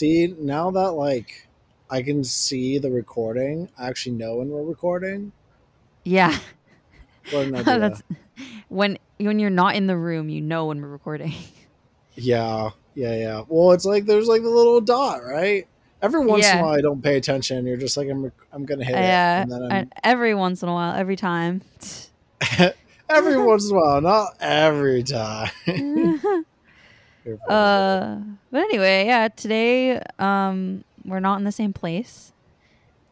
See, now that like I can see the recording, I actually know when we're recording. Yeah. What an idea. That's when when you're not in the room, you know when we're recording. yeah, yeah, yeah. Well, it's like there's like the little dot, right? Every once in a while, I don't pay attention. You're just like I'm. I'm gonna hit Yeah. it, and then I'm, And every once in a while, every time. every once in a while, not every time. Uh but anyway, yeah, today um we're not in the same place,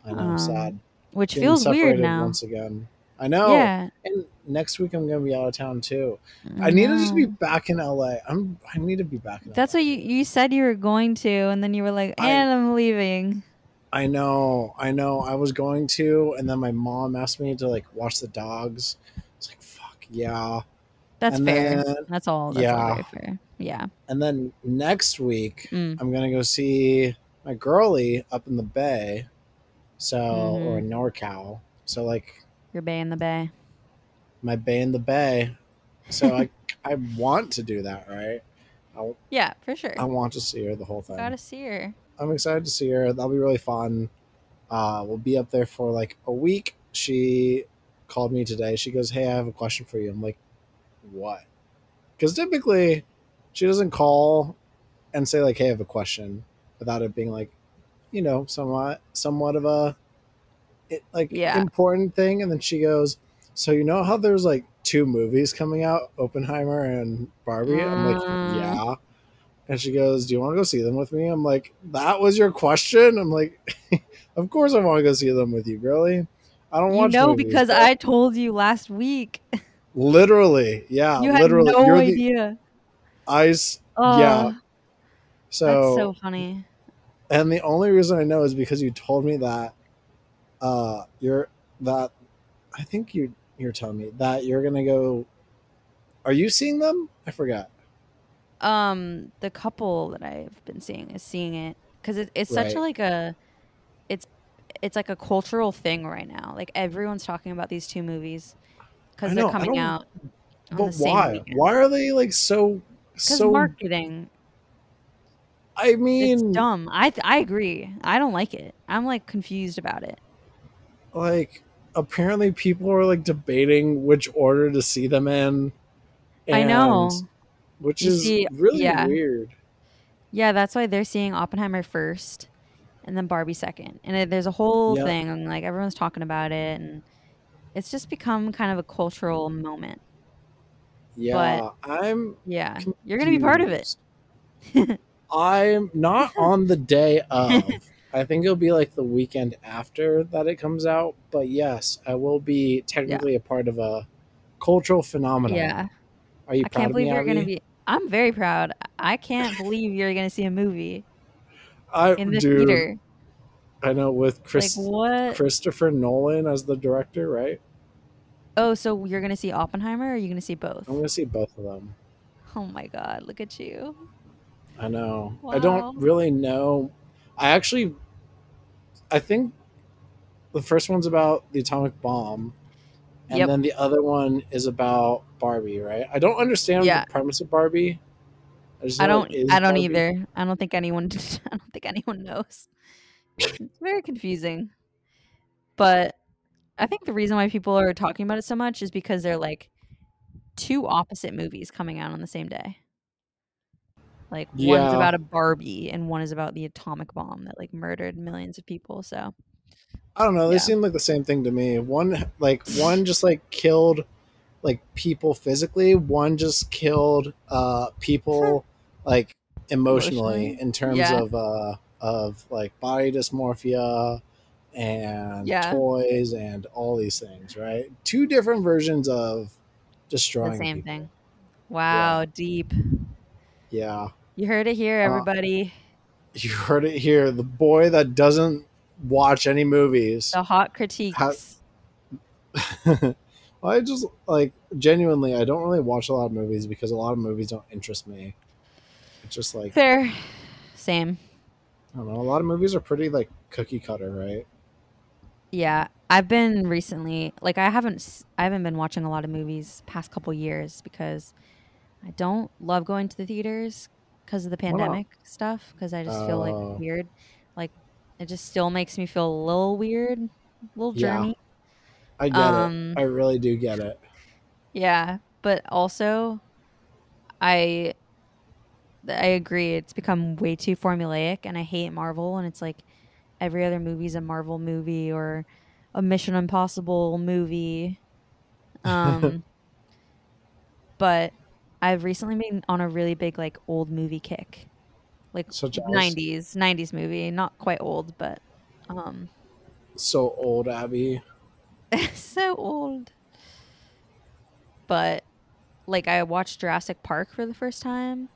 I know, um, sad. which Getting feels weird now. Once again, I know. Yeah. And next week I'm gonna be out of town too. I need to just be back in LA. I'm. I need to be back in. That's LA. what you you said you were going to and then you were like, "And I'm leaving." I know. I know. I was going to, and then my mom asked me to like watch the dogs. It's like fuck yeah. That's And fair. then- That's all. That's all yeah. very fair. Yeah. And then next week Mm. I'm gonna go see my girlie up in the Bay, so or Mm-hmm. in NorCal. So like Your bay in the bay. my Bay in the Bay. So I I want to do that, right? I, Yeah, for sure. I want to see her the whole thing. Gotta see her. I'm excited to see her. That'll be really fun. Uh, we'll be up there for like a week. She called me today. She goes, "Hey, I have a question for you." I'm like, "What?" Because typically, she doesn't call and say like, "Hey, I have a question," without it being like, you know, somewhat, somewhat of a, it, like Yeah. important thing. And then she goes, "So you know how there's like two movies coming out, Oppenheimer and Barbie?" I'm like, Mm. "Yeah." And she goes, "Do you want to go see them with me?" I'm like, "That was your question." I'm like, "Of course I want to go see them with you, girlie. I don't watch know movies, because I told you last week. literally, yeah, you had literally, no you're idea. Ice. Oh, yeah. So, that's so funny. and the only reason I know is because you told me that, uh, you're that. I think you you're telling me that you're gonna go. Are you seeing them? I forgot. Um, the couple that I've been seeing is seeing it because it, it's such a, like a, it's it's like a cultural thing right now. Like everyone's talking about these two movies because they're coming out. on But the same why? weekend. Why are they like so Because so? marketing. I mean, It's dumb. I th- I agree. I don't like it. I'm like confused about it. like apparently people are like debating which order to see them in. I know. which You is see- really yeah. weird. Yeah, that's why they're seeing Oppenheimer first, and then Barbie second. And it, there's a whole Yeah. thing, and like everyone's talking about it, and it's just become kind of a cultural moment. Yeah, but, I'm. Yeah, you're gonna be part of it. I'm not on the day of. I think it'll be like the weekend after that it comes out. But yes, I will be technically a part of a cultural phenomenon. Yeah, Are you I proud can't of believe me, you're gonna be. I'm very proud. I can't believe you're gonna see a movie I in the dude, theater. I know with Chris like? Christopher Nolan as the director, right? Oh, so you're gonna see Oppenheimer, or are you gonna see both? I'm gonna see both of them. Oh my God! Look at you. I know. I don't really know. I actually, I think the first one's about the atomic bomb, and Yep. then the other one is about Barbie. Right? I don't understand Yeah. the premise of Barbie. just I don't. I don't Barbie. either. I don't think anyone. I don't think anyone knows. It's very confusing. But I think the reason why people are talking about it so much is because they're like two opposite movies coming out on the same day. Like one's Yeah. about a Barbie and one is about the atomic bomb that like murdered millions of people. So I don't know. They Yeah. seem like the same thing to me. One like one just like killed like people physically. One just killed uh people like emotionally, Emotionally? in terms Yeah. of uh of like body dysmorphia and Yeah. toys and all these things, right? Two different versions of destroying the same people. thing. Wow, deep. Yeah. You heard it here, Uh, everybody. You heard it here. The boy that doesn't watch any movies. The hot critiques. I just like genuinely, I don't really watch a lot of movies because a lot of movies don't interest me. It's just like Fair. Same. I don't know. A lot of movies are pretty like cookie cutter, right? Yeah, I've been recently like I haven't I haven't been watching a lot of movies past couple years because I don't love going to the theaters because of the pandemic stuff. Because I just feel Oh. like weird. Like it just still makes me feel a little weird, a little Yeah. journey. I get Um, it. I really do get it. Yeah, but also, I I agree. It's become way too formulaic, and I hate Marvel. And it's like every other movie's a Marvel movie or a Mission Impossible movie. Um, but I've recently been on a really big like old movie kick, like nineties nineties movie. Not quite old, but um, so old, Abbie. so old. But like I watched Jurassic Park for the first time.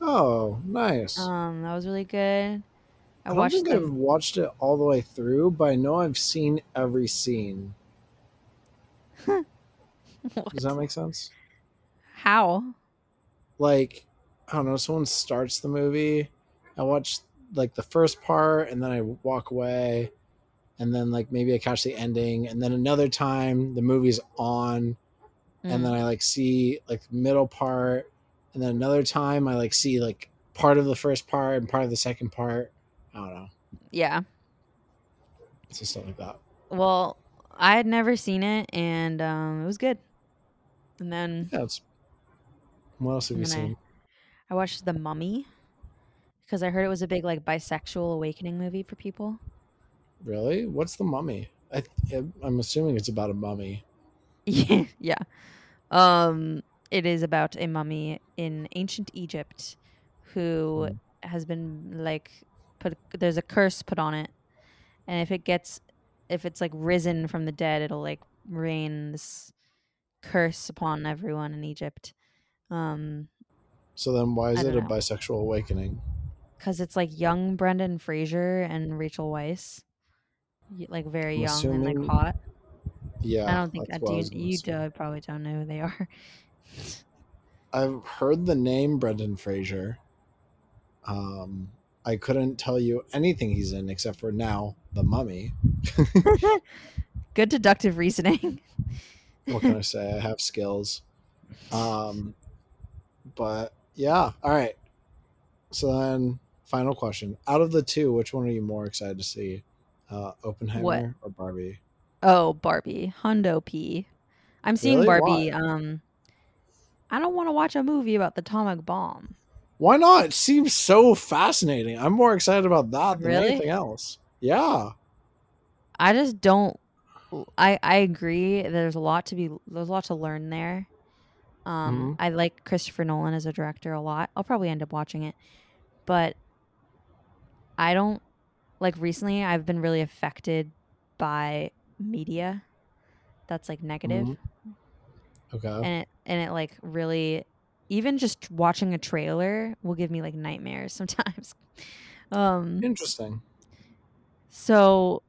Oh, nice. Um, that was really good. I, I, don't think the, I've watched it all the way through, but I know I've seen every scene. Does that make sense? how Like, I don't know, someone starts the movie, I watch like the first part, and then I walk away, and then like maybe I catch the ending, and then another time the movie's on, and Mm. then I like see like middle part, and then another time I like see like part of the first part and part of the second part. I don't know, yeah. it's just stuff like that. Well, I had never seen it, and um, it was good. And then Yeah. What else have you then I- seen? I watched The Mummy because I heard it was a big like bisexual awakening movie for people. Really? What's the mummy? I, I'm assuming it's about a mummy. Yeah, yeah. Um, it is about a mummy in ancient Egypt who Mm. has been like put. There's a curse put on it, and if it gets, if it's like risen from the dead, it'll like rain this curse upon everyone in Egypt. Um, So then, why is it don't a bisexual awakening? because it's like young Brendan Fraser and Rachel Weisz, like very I'm young and like hot. Yeah, I don't think that's I do. You say. do, probably don't know who they are. I've heard the name Brendan Fraser. Um, I couldn't tell you anything he's in except for now the Mummy. Good deductive reasoning. What can I say? I have skills. Um, but yeah, all right. So then, final question: Out of the two, which one are you more excited to see? Uh, Oppenheimer What? or Barbie? Oh, Barbie, Hundo P. I'm seeing Really? Barbie. Why? Um, I don't want to watch a movie about the atomic bomb. Why not? It seems so fascinating. I'm more excited about that than Really? anything else. Yeah. I just don't. I I agree. There's a lot to be. There's a lot to learn there. Um, Mhm. I like Christopher Nolan as a director a lot. I'll probably end up watching it, but I don't like. Recently, I've been really affected by media that's like negative, Mhm. Okay. and it and it like really. Even just watching a trailer will give me like nightmares sometimes. Um, Interesting. So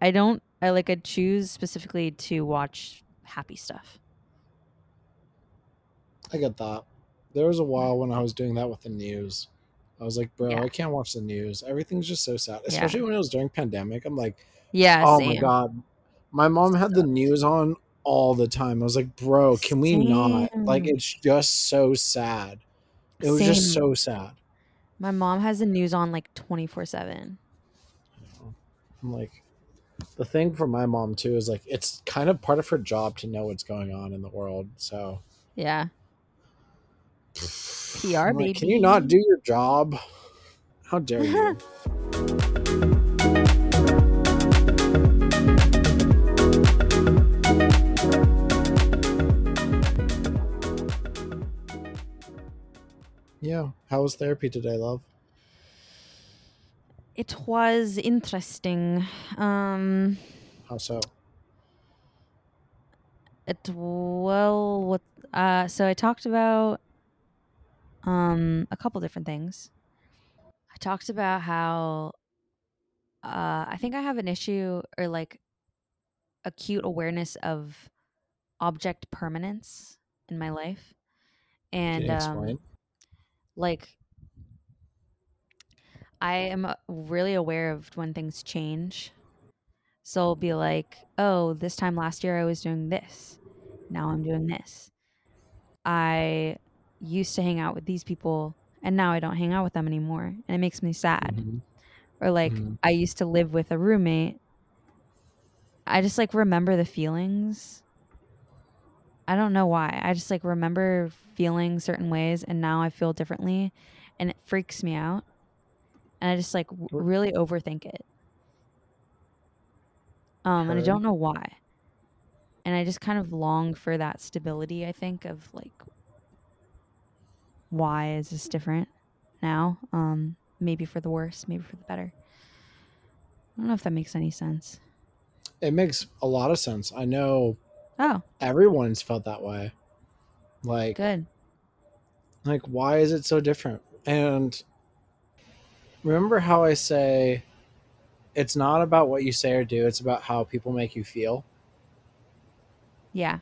I don't I like I choose specifically to watch happy stuff. I get that. There was a while when I was doing that with the news. I was like, bro, Yeah. I can't watch the news. Everything's just so sad. Yeah. Especially when it was during pandemic. I'm like, Yeah, oh same. my god. My mom had the news on all the time. I was like, bro, can we not? Like it's just so sad. It was just so sad. My mom has the news on like 24/7. I'm like the thing for my mom too is like it's kind of part of her job to know what's going on in the world. So Yeah. PR like, Can you not do your job? How dare you? yeah. How was therapy today, love? It was interesting. Um How so? it well what uh so I talked about um a couple different things. I talked about how uh I think I have an issue or like acute awareness of object permanence in my life. And um? Like I am uh, really aware of when things change. So I'll be like, oh, this time last year I was doing this. Now I'm doing this. I used to hang out with these people and now I don't hang out with them anymore and it makes me sad. Mhm. Or like Mhm. I used to live with a roommate. I just like remember the feelings. I don't know why. I just like remember feeling certain ways and now I feel differently and it freaks me out. And I just like w- really overthink it. Um and I don't know why. And I just kind of long for that stability, I think, of like why is this different now? Um maybe for the worse, maybe for the better. I don't know if that makes any sense. It makes a lot of sense. I know Oh, everyone's felt that way. Like, good. like why is it so different? And remember how I say it's not about what you say or do, it's about how people make you feel. Yeah.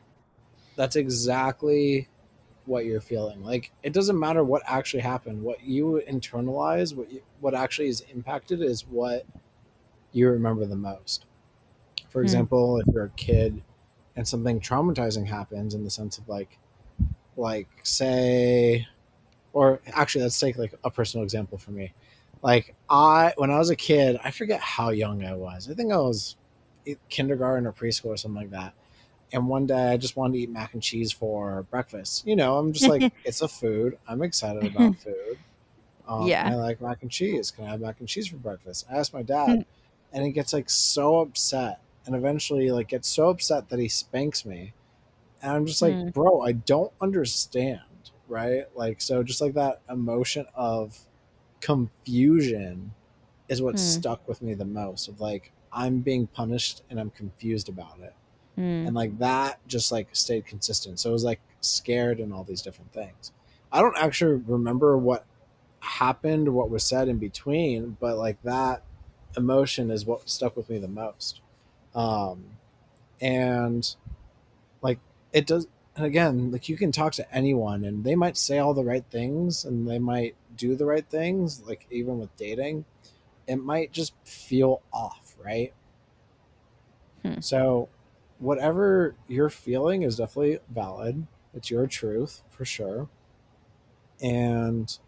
That's exactly what you're feeling. Like it doesn't matter what actually happened. What you internalize, what you, what actually is impacted is what you remember the most. For Hmm. example, if you're a kid and something traumatizing happens in the sense of like like say or actually let's take like a personal example for me. Like I when I was a kid, I forget how young I was. I think I was kindergarten or preschool or something like that. And one day I just wanted to eat mac and cheese for breakfast. You know, I'm just like, it's a food. I'm excited about food. Um, Yeah. I like mac and cheese. Can I have mac and cheese for breakfast? I asked my dad, and he gets like so upset, and eventually like gets so upset that he spanks me, and I'm just like, Hmm. bro, I don't understand, right? Like, so just like that emotion of confusion is what Hmm. stuck with me the most. Of like, I'm being punished and I'm confused about it Mm. and like that just like stayed consistent so it was like scared and all these different things i don't actually remember what happened what was said in between but like that emotion is what stuck with me the most um and like it does and again like you can talk to anyone and they might say all the right things and they might do the right things like even with dating it might just feel off right? Hmm. so whatever you're feeling is definitely valid. It's your truth for sure. And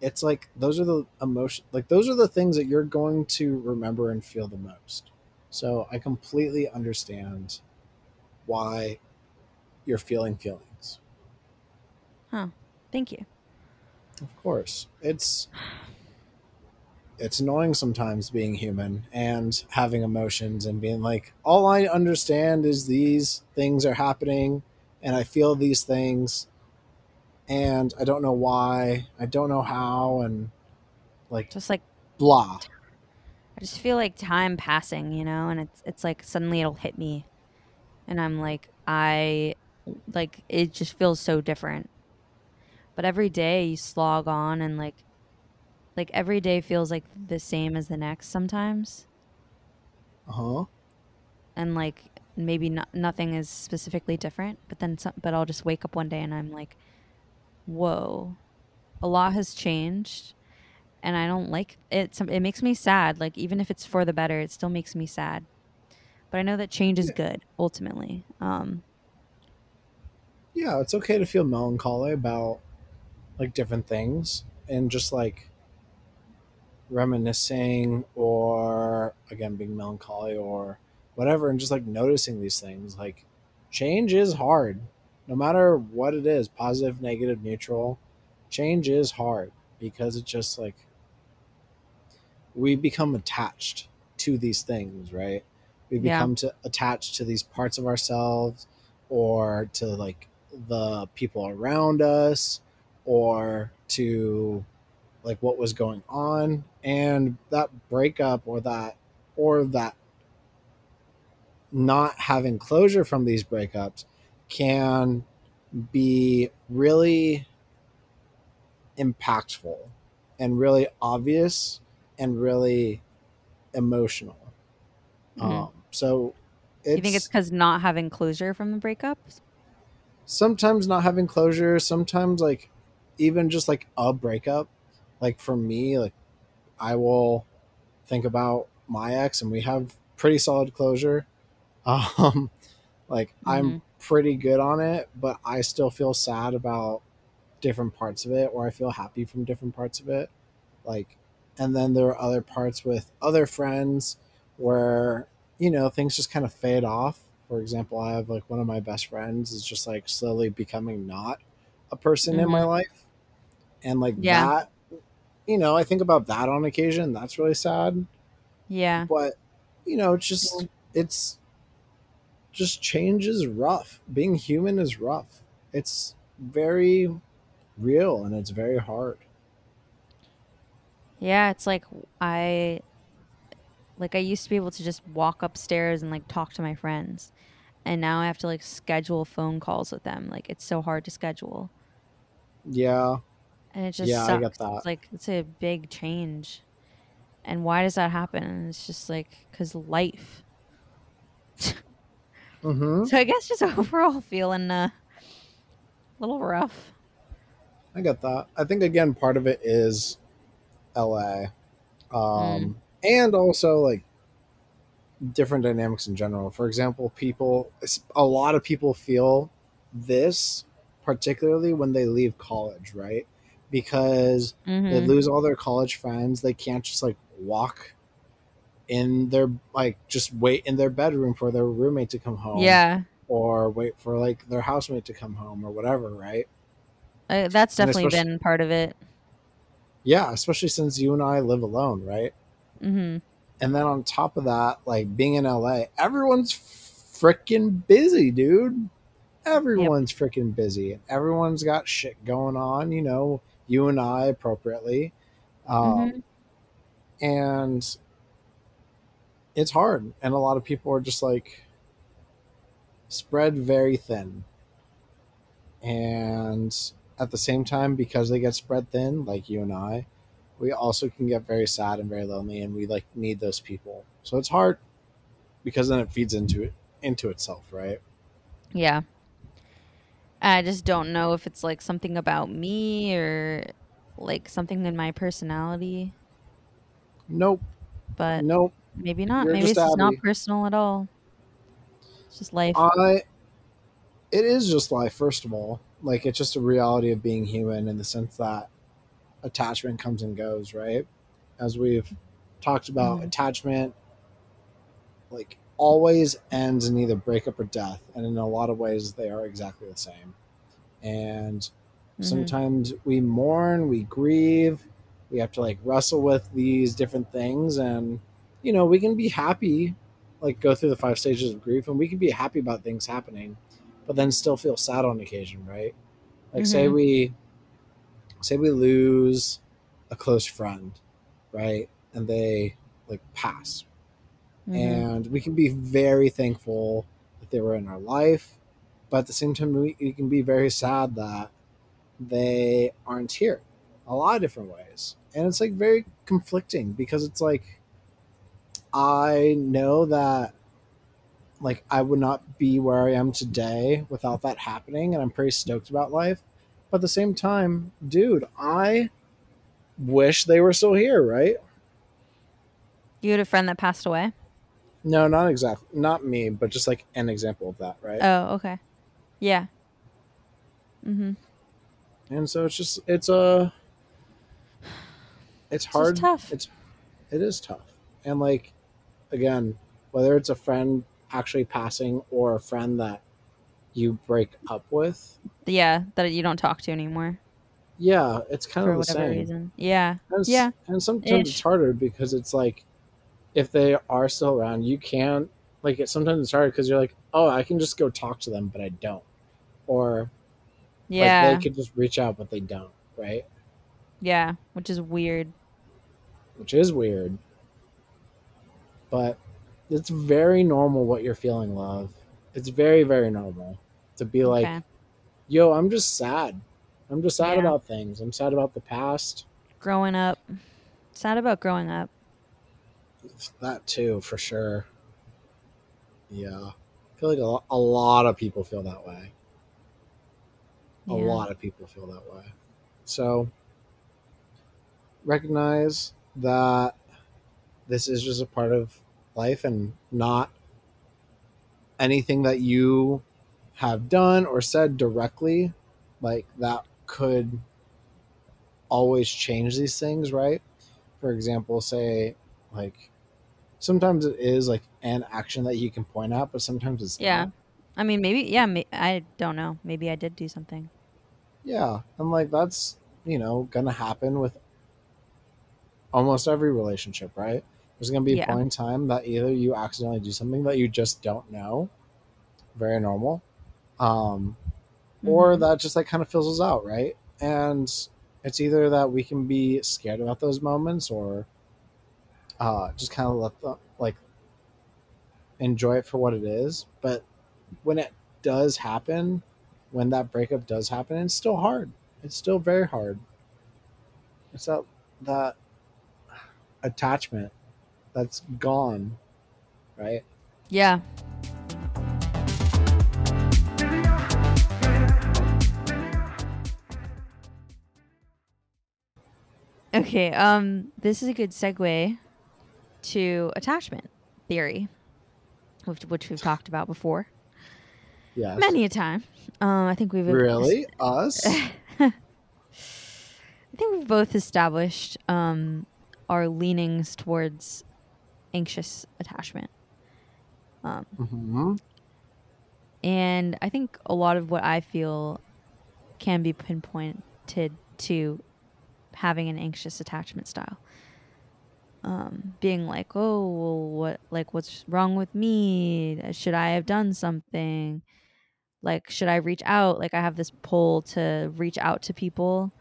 it's like those are the emotion like those are the things that you're going to remember and feel the most so i completely understand why you're feeling feelings Huh. Thank you. of course it's it's annoying sometimes being human and having emotions and being like all i understand is these things are happening and i feel these things and i don't know why i don't know how and like Just like blah just feel like time passing, you know, and it's it's like suddenly it'll hit me, and I'm like I like it just feels so different. But every day you slog on and like like every day feels like the same as the next sometimes, uh-huh and like maybe no, nothing is specifically different. But then some, but I'll just wake up one day and I'm like, whoa, a lot has changed. And I don't like it. It makes me sad. Like even if it's for the better, it still makes me sad. But I know that change is Yeah. good ultimately. Um, yeah it's okay to feel melancholy about like different things and just like reminiscing or again being melancholy or whatever and just like noticing these things like change is hard no matter what it is positive negative neutral change is hard because it just like we become attached to these things right we Yeah. become to attached to these parts of ourselves or to like the people around us or to like what was going on and that breakup or that or that not having closure from these breakups can be really impactful and really obvious and really emotional Mhm. um, so it's, you think it's because not having closure from the breakups? sometimes not having closure sometimes like even just like a breakup like for me like i will think about my ex and we have pretty solid closure um like i'm Mhm. pretty good on it but i still feel sad about different parts of it or I feel happy from different parts of it. Like and then there are other parts with other friends where, you know, things just kind of fade off. For example, I have like one of my best friends is just like slowly becoming not a person in my mm-hmm. life. And like Yeah. that you know, I think about that on occasion. That's really sad. Yeah. But you know, it's just it's just change is rough. Being human is rough. It's very real and it's very hard. Yeah, it's like I like I used to be able to just walk upstairs and like talk to my friends. And now I have to like schedule phone calls with them. Like it's so hard to schedule. Yeah. And it just Yeah, I sucks. get that. It's like it's a big change. And why does that happen? It's just like cuz life. Mm-hmm. So I guess just overall feeling uh, a little rough. I get that. I think again, part of it is LA, um, and also like different dynamics in general. For example, people, a lot of people feel this particularly when they leave college, right? Because they Mhm. lose all their college friends. They can't just like walk in their like just wait in their bedroom for their roommate to come home, Yeah. or wait for like their housemate to come home or whatever, right? Uh, that's definitely been part of it. Yeah, especially since you and I live alone, right? Mhm. And then on top of that, like being in LA, everyone's freaking busy, dude. Everyone's freaking busy. Everyone's got shit going on, you know, you and I appropriately. Um, Mhm. And it's hard. And a lot of people are just like spread very thin. And at the same time, because they get spread thin, like you and I, we also can get very sad and very lonely and we like need those people. So it's hard because then it feeds into it into itself, right? Yeah. I just don't know if it's like something about me or like something in my personality, Nope. but Nope. maybe not. You're Maybe it's just not personal at all. It's just life. I it is just life, first of all. Like it's just a reality of being human in the sense that attachment comes and goes, right? As we've talked about, Mhm. attachment like always ends in either breakup or death, and in a lot of ways they are exactly the same. And Mhm. sometimes we mourn, we grieve, we have to like wrestle with these different things and you know, we can be happy like go through the five stages of grief and we can be happy about things happening but then still feel sad on occasion right like say Mhm. we say we lose a close friend right and they like pass Mhm. and we can be very thankful that they were in our life but at the same time we, we can be very sad that they aren't here a lot of different ways and it's like very conflicting because it's like i know that like i would not be where i am today without that happening and i'm pretty stoked about life but at the same time dude i wish they were still here right You had a friend that passed away? no not exactly not me but just like an example of that right Oh, okay. Yeah. Mhm. and so it's just it's a it's It's hard just tough. it's it is tough and like again whether it's a friend actually passing or a friend that you break up with yeah, that you don't talk to anymore yeah it's kind for of the same reason. Yeah. and, Yeah. and sometimes Ish. it's harder because it's like if they are still around you can't like it sometimes it's hard because you're like oh i can just go talk to them but i don't or Yeah. like they could just reach out but they don't right yeah, which is weird. which is weird. But it's very normal what you're feeling, love. It's very, very normal to be like, okay. yo, I'm just sad. I'm just sad Yeah. about things. I'm sad about the past. Growing up. Sad about growing up. That too, for sure. Yeah. I feel like a, lo- a lot of people feel that way. A Yeah. lot of people feel that way. So recognize that this is just a part of life and not anything that you have done or said directly like that could always change these things, right? For example, say like sometimes it is like an action that you can point out, but sometimes it's Yeah. not. I mean, maybe. Yeah. May- I don't know. Maybe I did do something. Yeah, and like that's you know gonna happen with almost every relationship, right? There's gonna be a point in time that either you accidentally do something that you just don't know, very normal, um, or Mhm. that just like kind of fizzles out, right? And it's either that we can be scared about those moments or uh, just kind of let the like enjoy it for what it is. But when it does happen, when that breakup does happen, it's still hard. It's still very hard. It's that that attachment that's gone, right? Yeah. Okay, um this is a good segue to attachment theory, which, which we've talked about before Yes. many a time. Um, I think we've really us. I think we've both established um, our leanings towards anxious attachment. Um, hmm and I think a lot of what I feel can be pinpointed to having an anxious attachment style. Um, being like, oh, well, what, like, what's wrong with me? Should I have done something? Like, should I reach out? Like, I have this pull to reach out to people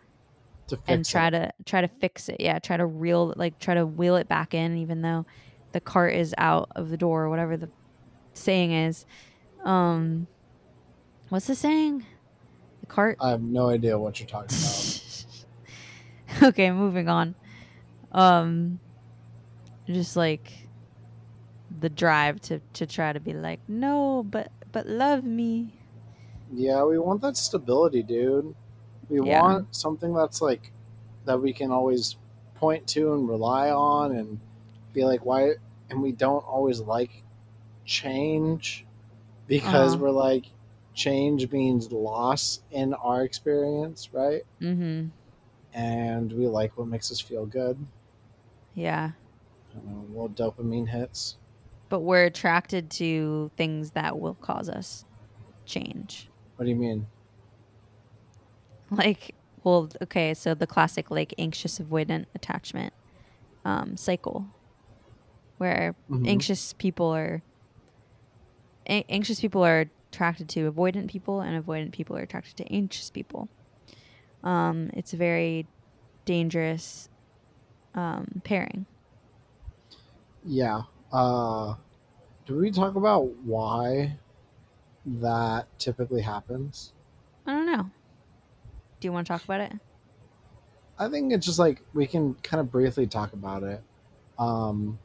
To fix and try it. to try to fix it. Yeah, try to reel, like, try to wheel it back in, even though the cart is out of the door, whatever the saying is. Um, what's the saying? The cart. I have no idea what you're talking about. okay, moving on. Um just like the drive to to try to be like, "No, but but love me." Yeah, we want that stability, dude. We Yeah. want something that's like that we can always point to and rely on and be like, why? And we don't always like change because Uh-huh. we're like, change means loss in our experience, right? Mhm. And we like what makes us feel good. Yeah. I don't know, little dopamine hits. But we're attracted to things that will cause us change. What do you mean? Like, well, okay, so the classic like anxious avoidant attachment um cycle where Mhm. anxious people are a- anxious people are attracted to avoidant people and avoidant people are attracted to anxious people um, it's a very dangerous um, pairing Yeah. Uh, do we talk about why that typically happens? i don't know do you want to talk about it I think it's just like we can kind of briefly talk about it. Um,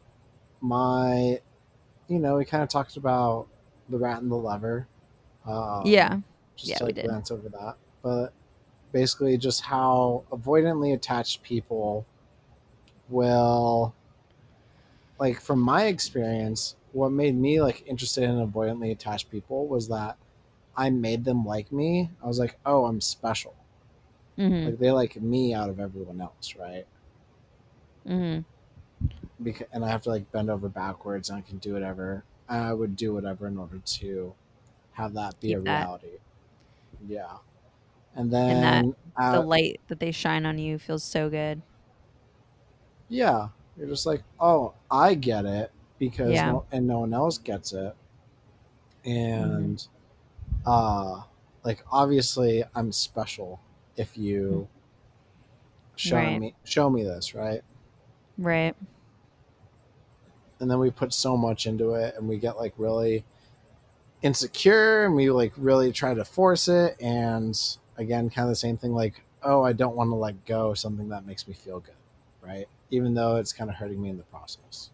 my, you know, we kind of talked about the rat and the lever. Um, yeah just Yeah, to we like did. glance over that. But basically, just how avoidantly attached people will, like, from my experience, what made me like interested in avoidantly attached people was that I made them like me. I was like, oh, I'm special. mm-hmm. Like they like me out of everyone else, right? Mm-hmm. Because and I have to like bend over backwards and I can do whatever. I would do whatever in order to have that be Keep a that. reality. Yeah. And then And the uh, light that they shine on you feels so good yeah, you're just like, oh, I get it because Yeah. no, and no one else gets it. And uh like obviously I'm special if you show Right. me show me this, right? right and then we put so much into it and we get like really insecure and we like really try to force it and again kind of the same thing like oh i don't want to let go of something that makes me feel good right? Even though it's kind of hurting me in the process.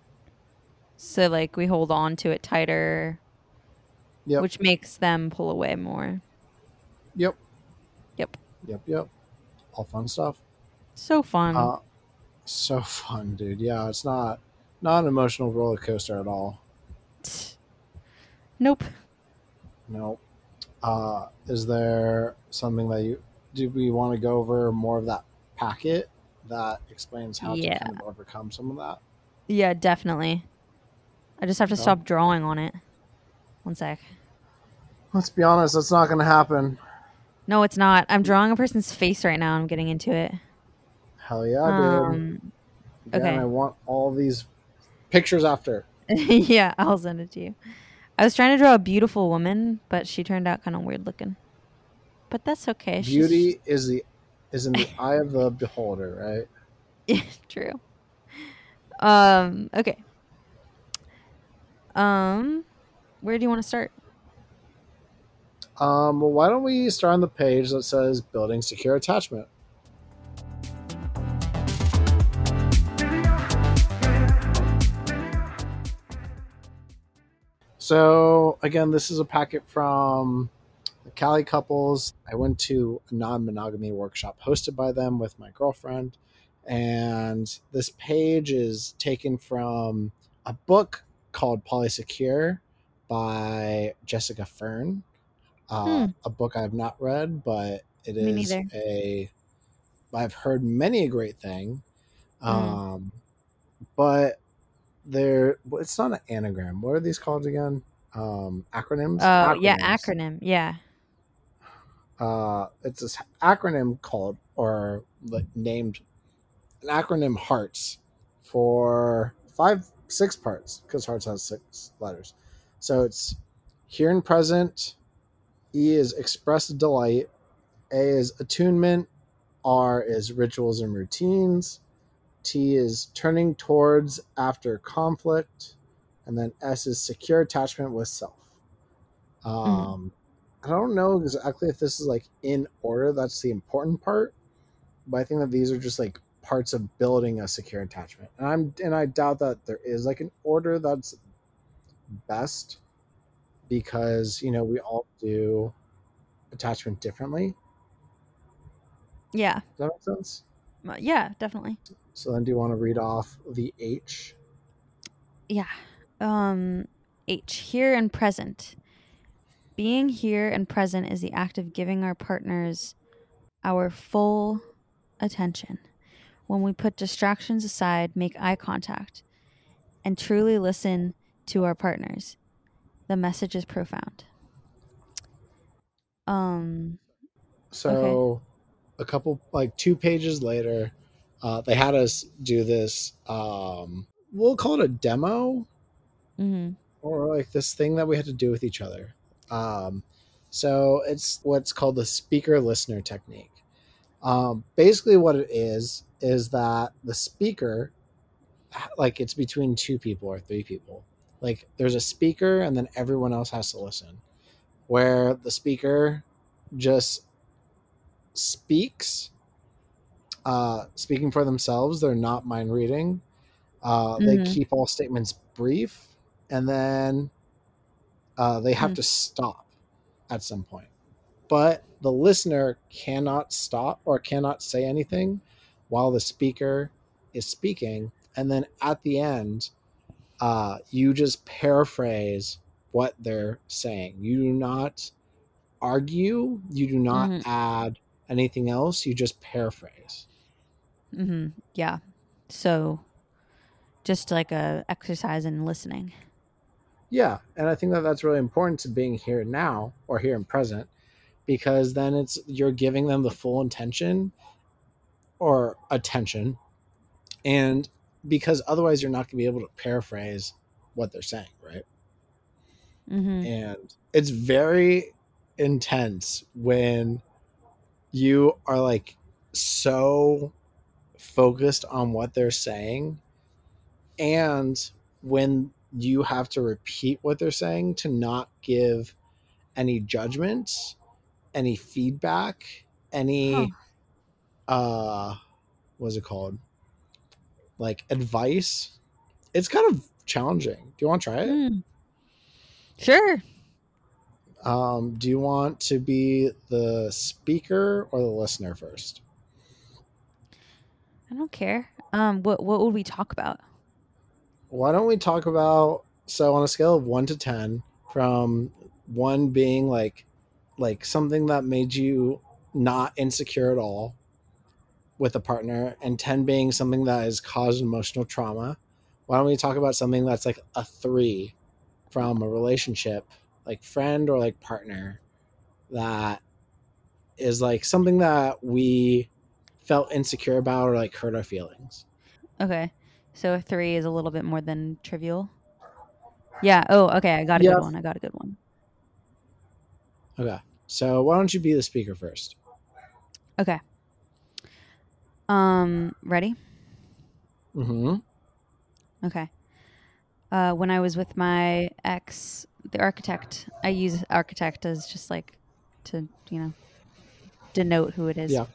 So like we hold on to it tighter Yep. which makes them pull away more. Yep. Yep. yep yep. All fun stuff. So fun. Uh, so fun dude. Yeah it's not not an emotional roller coaster at all nope no uh is there something that you do we want to go over more of that packet that explains how Yeah. to kind of overcome some of that? Yeah, definitely. I just have to stop drawing on it. One sec. Let's be honest, that's not going to happen. No, it's not. I'm drawing a person's face right now. I'm getting into it. Hell yeah, dude. Um, Again, okay. I want all these pictures after. yeah, I'll send it to you. I was trying to draw a beautiful woman, but she turned out kind of weird looking. But that's okay. she's- Beauty is the is in the eye of the beholder, right? Yeah, true. Um, okay. Um, where do you want to start? Um, well, why don't we start on the page that says building secure attachment? So again, this is a packet from the Cali couples. I went to a non-monogamy workshop hosted by them with my girlfriend, and this page is taken from a book called Polysecure by Jessica Fern. Uh, Hmm. A book I have not read, but it Me is a. I've heard many a great thing, Hmm. um, but they're. It's not an anagram. What are these called again? Um, acronyms. Oh, yeah, acronym. Yeah. Uh, it's this acronym called or like named an acronym Hearts for five six parts because Hearts has six letters. So it's here and present. E is expressed delight. A is attunement. R is rituals and routines. T is turning towards after conflict. And then S is secure attachment with self. Um, I don't know exactly if this is like in order. That's the important part. But I think that these are just like parts of building a secure attachment. And I'm and I doubt that there is like an order that's best because you know we all do attachment differently. Yeah. Does that make sense? Yeah, definitely. So then do you want to read off the H? Yeah. Um, H, here and present. Being here and present is the act of giving our partners our full attention. When we put distractions aside, make eye contact, and truly listen to our partners, the message is profound. Um, So a couple like two pages later, uh, they had us do this um we'll call it a demo mhm. or like this thing that we had to do with each other. Um, so it's what's called the speaker listener technique. Um, basically, what it is is that the speaker, like it's between two people or three people. Like there's a speaker, and then everyone else has to listen. Where the speaker just speaks, uh, speaking for themselves. They're not mind reading. Uh, They Mhm. keep all statements brief, and then uh, they have Hmm. to stop at some point. But the listener cannot stop or cannot say anything while the speaker is speaking. And then at the end, uh, you just paraphrase what they're saying. You do not argue, you do not Mhm. add anything else, you just paraphrase. hmm Yeah. So, just like a exercise in listening. Yeah, and I think that that's really important to being here now or here and present because then it's you're giving them the full intention or attention and because otherwise you're not going to be able to paraphrase what they're saying, right? hmm And it's very intense when you are like so focused on what they're saying and when you have to repeat what they're saying to not give any judgment, any feedback, any Huh. uh what's it called? Like advice. It's kind of challenging. Do you want to try it? Mm. Sure. Um, do you want to be the speaker or the listener first? I don't care. Um, what what would we talk about? Why don't we talk about so on a scale of one to ten, from one being like like something that made you not insecure at all with a partner, and 10 being something that has caused emotional trauma, why don't we talk about something that's like a three from a relationship, like friend or like partner, that is like something that we felt insecure about or like hurt our feelings? Okay. So a three is a little bit more than trivial. Yeah. Oh, okay. I got a Yeah. good one. I got a good one. Okay. So why don't you be the speaker first? Okay. Um, ready? Mm-hmm. Okay. Uh, when I was with my ex, the architect, I use architect as just like to, you know, denote who it is. Yeah.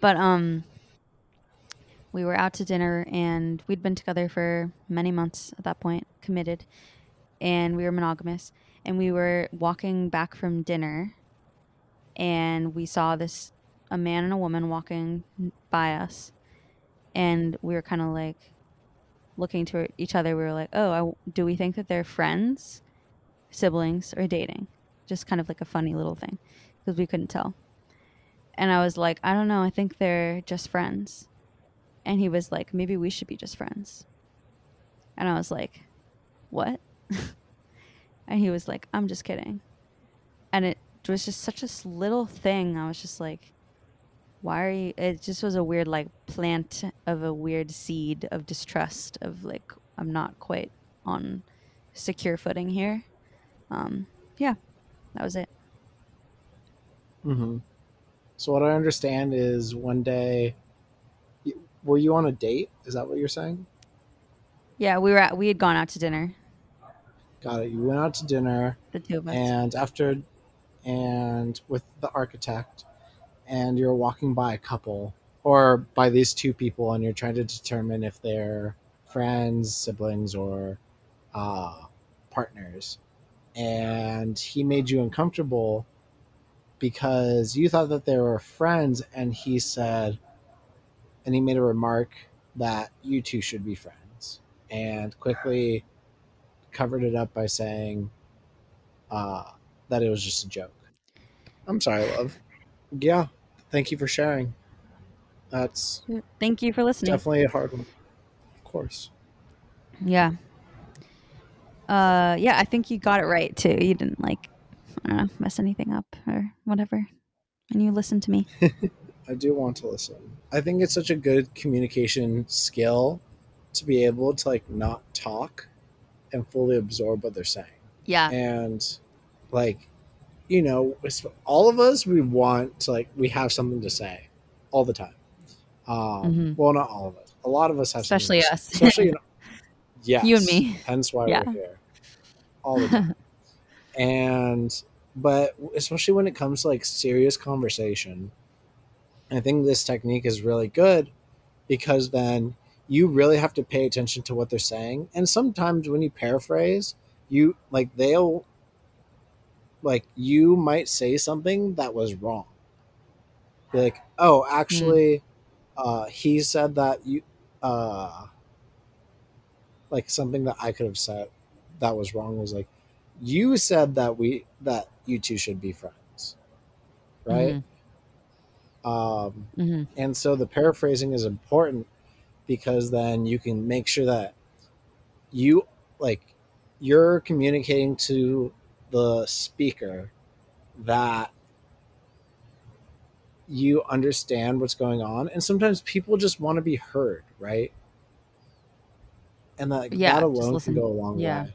But um we were out to dinner and we'd been together for many months at that point, committed, and we were monogamous. And we were walking back from dinner and we saw this a man and a woman walking by us and we were kind of like looking to each other we were like oh I, do we think that they're friends siblings or dating. Just kind of like a funny little thing because we couldn't tell. And i was like i don't know i think they're just friends. And he was like maybe we should be just friends. And i was like what? And he was like i'm just kidding. And it was just such a little thing. I was just like why are you it just was a weird like plant of a weird seed of distrust of like i'm not quite on secure footing here um yeah that was it Mm-hmm. So what I understand is one day, were you on a date? Is that what you're saying? yeah we were at, we had gone out to dinner Got it. You went out to dinner, the two of us and after, and with the architect, and you're walking by a couple or by these two people, and you're trying to determine if they're friends, siblings, or uh, partners, and he made you uncomfortable because you thought that they were friends, and he said, and he made a remark that you two should be friends, and quickly covered it up by saying uh, that it was just a joke. I'm sorry, love. Yeah, thank you for sharing. That's thank you for listening definitely a hard one. Of course. yeah uh yeah i think you got it right too you didn't like i don't know mess anything up or whatever and you listened to me I do want to listen. I think it's such a good communication skill to be able to like not talk and fully absorb what they're saying. yeah And like, you know, all of us we want to like we have something to say all the time. Um, Mhm. Well, not all of us. A lot of us have, Especially to say. us. Especially, you know, yes, You and me. Hence why Yeah. we're here all the time. and but especially when it comes to like serious conversation, I think this technique is really good because then you really have to pay attention to what they're saying. And sometimes when you paraphrase, you like they'll like you might say something that was wrong. Be like, oh, actually, uh, he said that you, uh, like something that I could have said that was wrong was like, you said that we that you two should be friends, right? Um, hmm and so the paraphrasing is important because then you can make sure that you like you're communicating to the speaker that you understand what's going on. And sometimes people just want to be heard right and that, Yeah, that alone listen. can go a long Yeah. way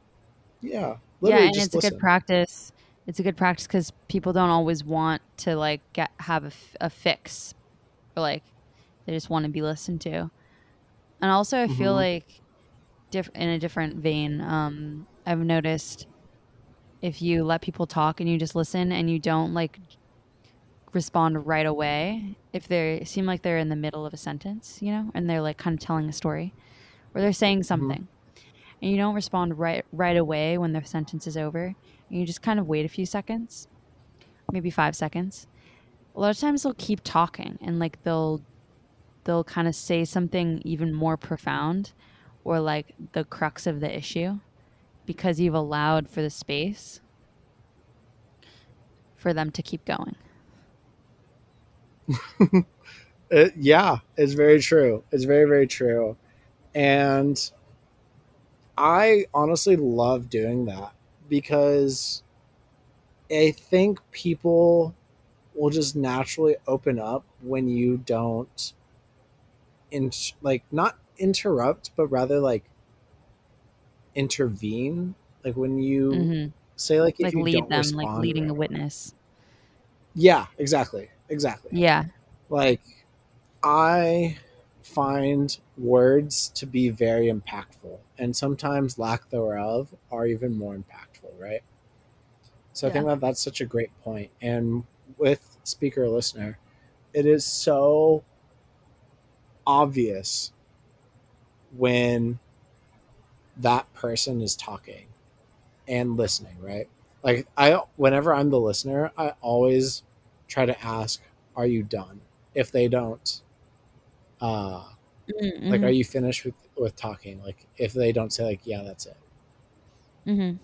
yeah yeah and it's a good practice it's a good practice because people don't always want to like get have a, f- a fix or like they just want to be listened to and also i feel Mhm. like diff- in a different vein um i've noticed if you let people talk and you just listen and you don't like respond right away if they seem like they're in the middle of a sentence you know and they're like kind of telling a story or they're saying mm-hmm. something. And you don't respond right right away when their sentence is over. And you just kind of wait a few seconds maybe five seconds. A lot of times they'll keep talking and like they'll they'll kind of say something even more profound or like the crux of the issue because you've allowed for the space for them to keep going. It, yeah, it's very true. It's very very true, and I honestly love doing that because I think people will just naturally open up when you don't in like not interrupt but rather like intervene like when you hmm say like if Like you lead them, like leading a right- witness. yeah exactly exactly Yeah. like i find words to be very impactful. And sometimes lack thereof are even more impactful right? So i think that that's such a great point. And with speaker listener it is so obvious when that person is talking and listening right? Like i whenever i'm the listener i always try to ask are you done? If they don't uh Mm-hmm. like are you finished with with talking like if they don't say like yeah that's it mm-hmm.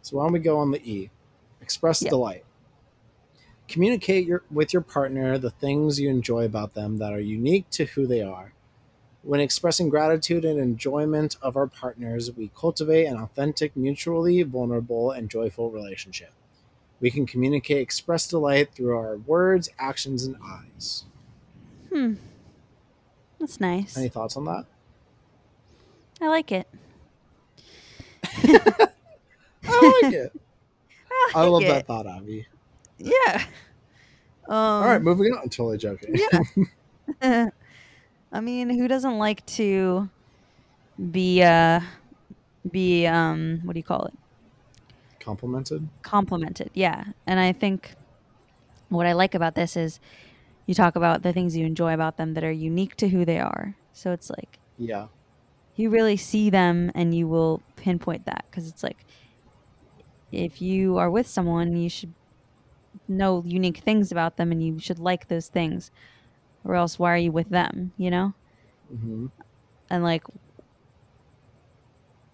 so why don't we go on the e express Yeah. delight communicate your with your partner the things you enjoy about them that are unique to who they are when expressing gratitude and enjoyment of our partners we cultivate an authentic mutually vulnerable and joyful relationship we can communicate express delight through our words actions and eyes Hmm. That's nice. any thoughts on that I like it. i like it i like love it. that thought Abbie Yeah. Um, all right moving on totally joking yeah. I mean, who doesn't like to be uh be um what do you call it? complimented Complimented. Yeah. And I think what I like about this is you talk about the things you enjoy about them that are unique to who they are. So it's like yeah you really see them and you will pinpoint that because it's like if you are with someone you should know unique things about them and you should like those things or else why are you with them you know? Hmm and like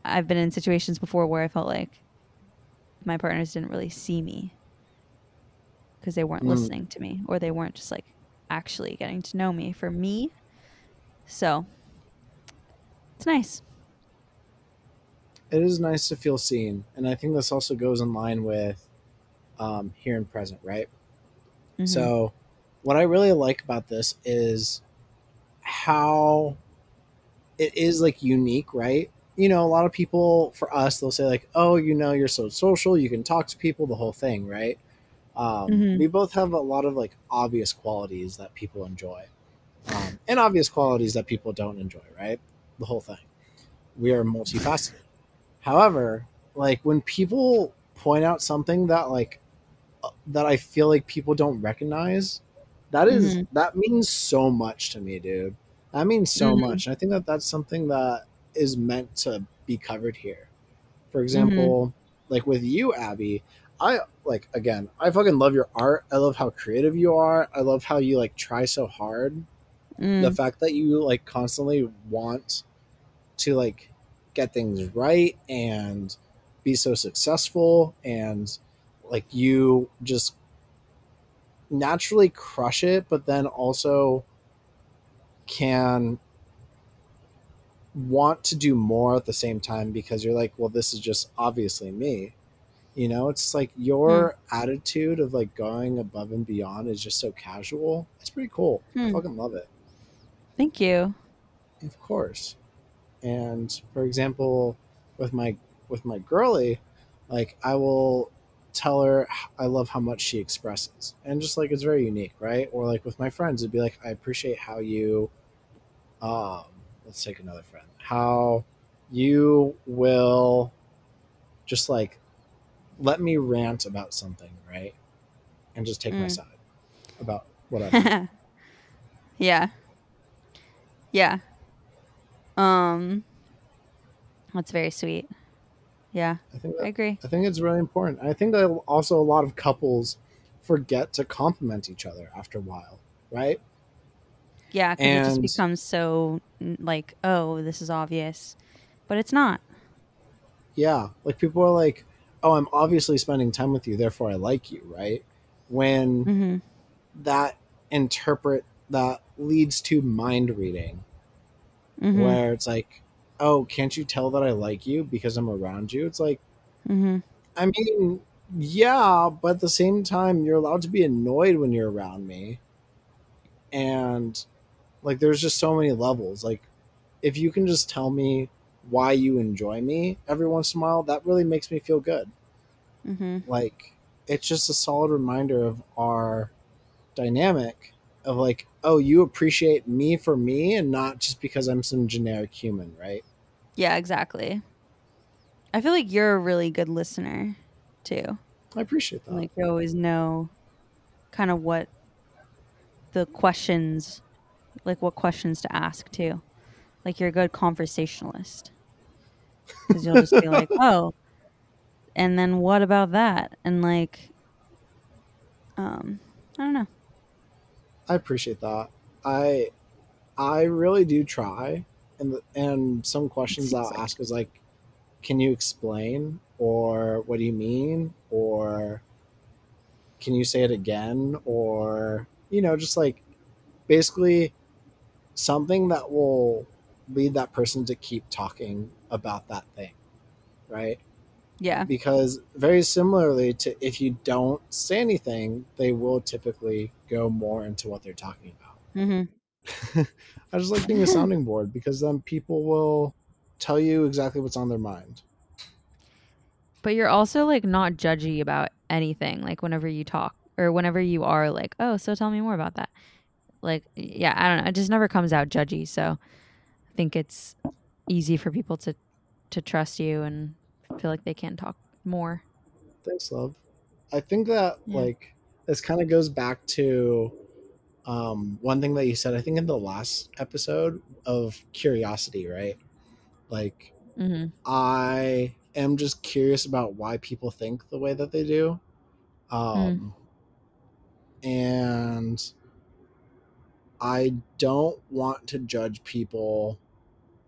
i've been in situations before where i felt like my partners didn't really see me because they weren't Mm. listening to me or they weren't just like actually getting to know me for me. So it's nice. It is nice to feel seen and i think this also goes in line with um, here and present right? Mhm. so what i really like about this is how it is like unique right? You know a lot of people for us they'll say like oh you know you're so social you can talk to people the whole thing right? Um, Mhm. we both have a lot of like obvious qualities that people enjoy um, and obvious qualities that people don't enjoy right? The whole thing. We are multifaceted. However like when people point out something that like uh, that i feel like people don't recognize that is- Mhm. that means so much to me dude that means so Mhm. much and i think that that's something that is meant to be covered here for example like with you Abbie i like again i fucking love your art i love how creative you are i love how you like try so hard Mm. the fact that you like constantly want to like get things right and be so successful and like you just naturally crush it but then also can want to do more at the same time because you're like well this is just obviously me. You know it's like your attitude of like going above and beyond is just so casual. It's pretty cool. I Hmm. fucking love it. Thank you. Of course. And for example, with my with my girly, like I will tell her I love how much she expresses. And just like it's very unique, right? Or like with my friends, it'd be like I appreciate how you um let's take another friend. How you will just like let me rant about something, right? And just take my Mm. side about whatever. yeah. Yeah. Um that's very sweet. Yeah, I think I agree. I think it's really important. I think that also a lot of couples forget to compliment each other after a while, right? Yeah, because it just becomes so like, oh, this is obvious, but it's not. Yeah, like people are like, "Oh, I'm obviously spending time with you, therefore I like you," right? When Mm-hmm. that interpret that leads to mind reading, Mm-hmm. where it's like, "Oh, can't you tell that I like you because I'm around you?" It's like, Mm-hmm. I mean, yeah, but at the same time, you're allowed to be annoyed when you're around me, and like, there's just so many levels. Like, if you can just tell me why you enjoy me every once in a while, that really makes me feel good. Mm-hmm. like it's just a solid reminder of our dynamic of like oh you appreciate me for me and not just because i'm some generic human right Yeah, exactly. I feel like you're a really good listener too. i appreciate that Like you always know kind of what the questions like what questions to ask too. Like you're a good conversationalist. Cuz you'll just be like, "Oh, and then what about that?" And like um I don't know. i appreciate that i i really do try and and some questions i'll ask is like can you explain or what do you mean or can you say it again or you know just like basically something that will lead that person to keep talking about that thing right Yeah. because very similarly to if you don't say anything they will typically go more into what they're talking about Mhm. i just like being a sounding board because then people will tell you exactly what's on their mind But you're also like not judgy about anything like whenever you talk or whenever you are like, "Oh, so tell me more about that." Like yeah, I don't know. It just never comes out judgy, so I think it's easy for people to to trust you and feel like they can talk more. thanks love i think that Yeah. like this kind of goes back to um, one thing that you said i think in the last episode of curiosity right like Mhm. I am just curious about why people think the way that they do. Um, And I don't want to judge people,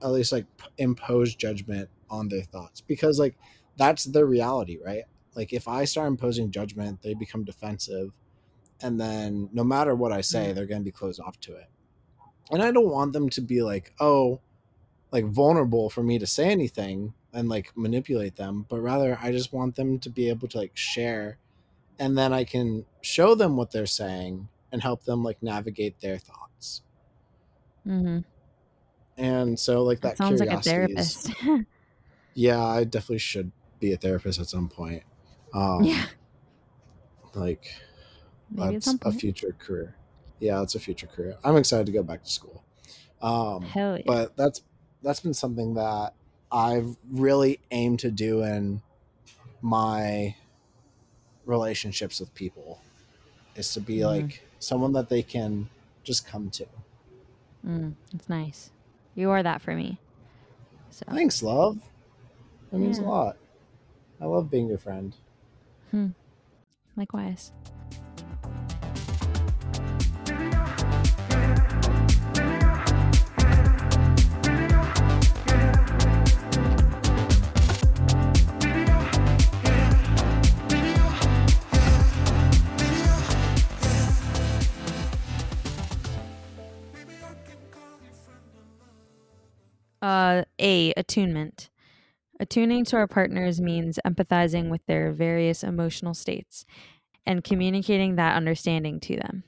at least like impose judgment on their thoughts because, like, that's their reality, right? Like, if I start imposing judgment, they become defensive. And then no matter what I say, Mm. they're going to be closed off to it. And I don't want them to be like, oh, like vulnerable for me to say anything and like manipulate them, but rather I just want them to be able to like share and then I can show them what they're saying and help them like navigate their thoughts. Mm-hmm. And so like That that, sounds like a curiosity is therapist. yeah, I definitely should be a therapist at some point. Um yeah. like Maybe at that's a future career. Yeah, it's a future career. I'm excited to go back to school. Um Hell yeah. but that's that's been something that I've really aimed to do in my relationships with people is to be Mhm. like someone that they can just come to. Mm, it's nice. You are that for me. So Thanks, love. That means a lot. I love being your friend. likewise. A. Attunement. Attuning to our partners means empathizing with their various emotional states and communicating that understanding to them.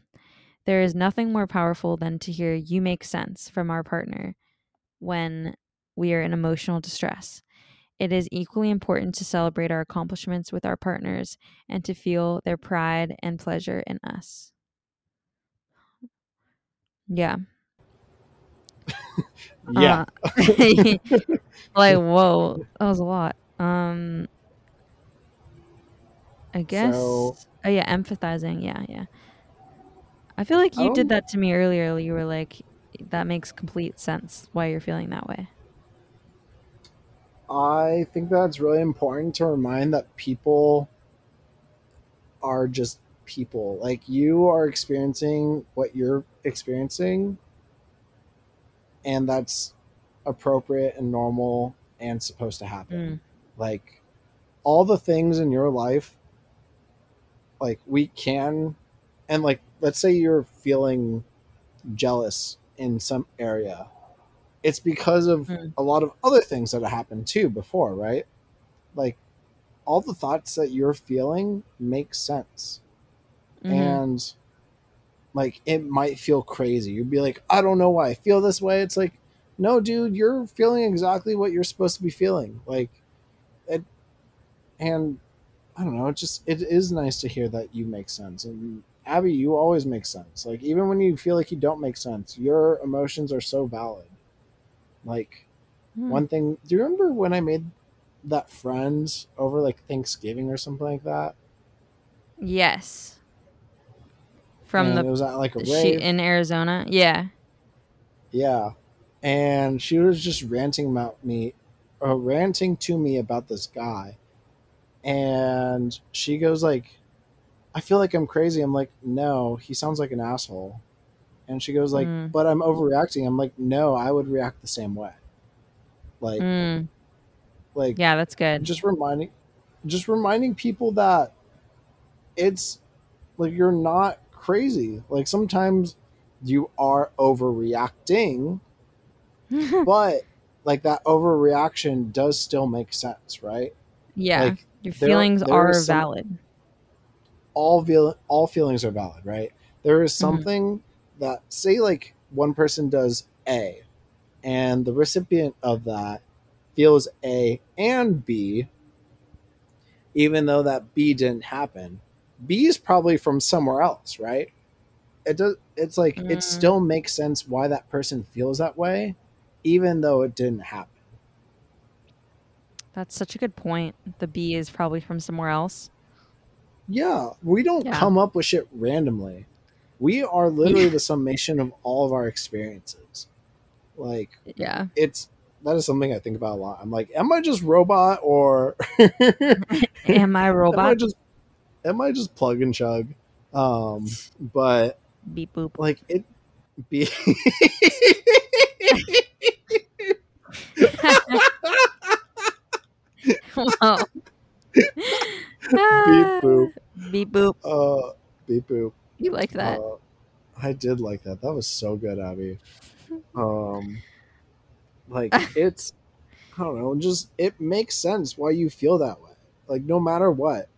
There is nothing more powerful than to hear you make sense from our partner when we are in emotional distress. It is equally important to celebrate our accomplishments with our partners and to feel their pride and pleasure in us. Yeah. Yeah. Uh, like whoa, that was a lot. Um I guess So- oh yeah, empathizing. Yeah, yeah. I feel like you don't- did that to me earlier. You were like that makes complete sense why you're feeling that way. I think that's really important to remind that people are just people. Like you are experiencing what you're experiencing, and that's appropriate and normal and supposed to happen. Mm. like all the things in your life like we can and like let's say you're feeling jealous in some area it's because of Mm. a lot of other things that have happened too before right like all the thoughts that you're feeling make sense Mhm. and like it might feel crazy. You'd be like i don't know why i feel this way. It's like no dude you're feeling exactly what you're supposed to be feeling. Like it and i don't know it just it is nice to hear that you make sense. And Abbie you always make sense. Like even when you feel like you don't make sense your emotions are so valid. Like Hmm. one thing do you remember when i made that friend over like thanksgiving or something like that? Yes. From and the it was at like a she in Arizona. Yeah. Yeah. And she was just ranting about me, uh, ranting to me about this guy. And she goes like, I feel like I'm crazy. I'm like, no, he sounds like an asshole. And she goes like, Mm. but I'm overreacting. I'm like, no, I would react the same way. Like, Mm. like Yeah, that's good. just reminding, just reminding people that it's like you're not crazy. Like sometimes you are overreacting, but like that overreaction does still make sense, right? yeah. Like Your feelings there are some- valid. all feel all feelings are valid, right? There is Mhm. something that say like one person does A and the recipient of that feels A and B even though that B didn't happen. B is probably from somewhere else, right? It does it's like Mm. it still makes sense why that person feels that way even though it didn't happen. That's such a good point. The B is probably from somewhere else. Yeah, we don't Yeah. come up with shit randomly. We are literally the summation of all of our experiences. Like Yeah. it's that is something I think about a lot. I'm like, am I just robot or Am I a am I robot? just am I just plug and chug? Um, but Beep boop. like it be Wow. beep boop Beep boop. uh beep boop. You like that? Uh, I did like that. That was so good, Abbie. Um, like it's, I don't know, just it makes sense why you feel that way. Like no matter what.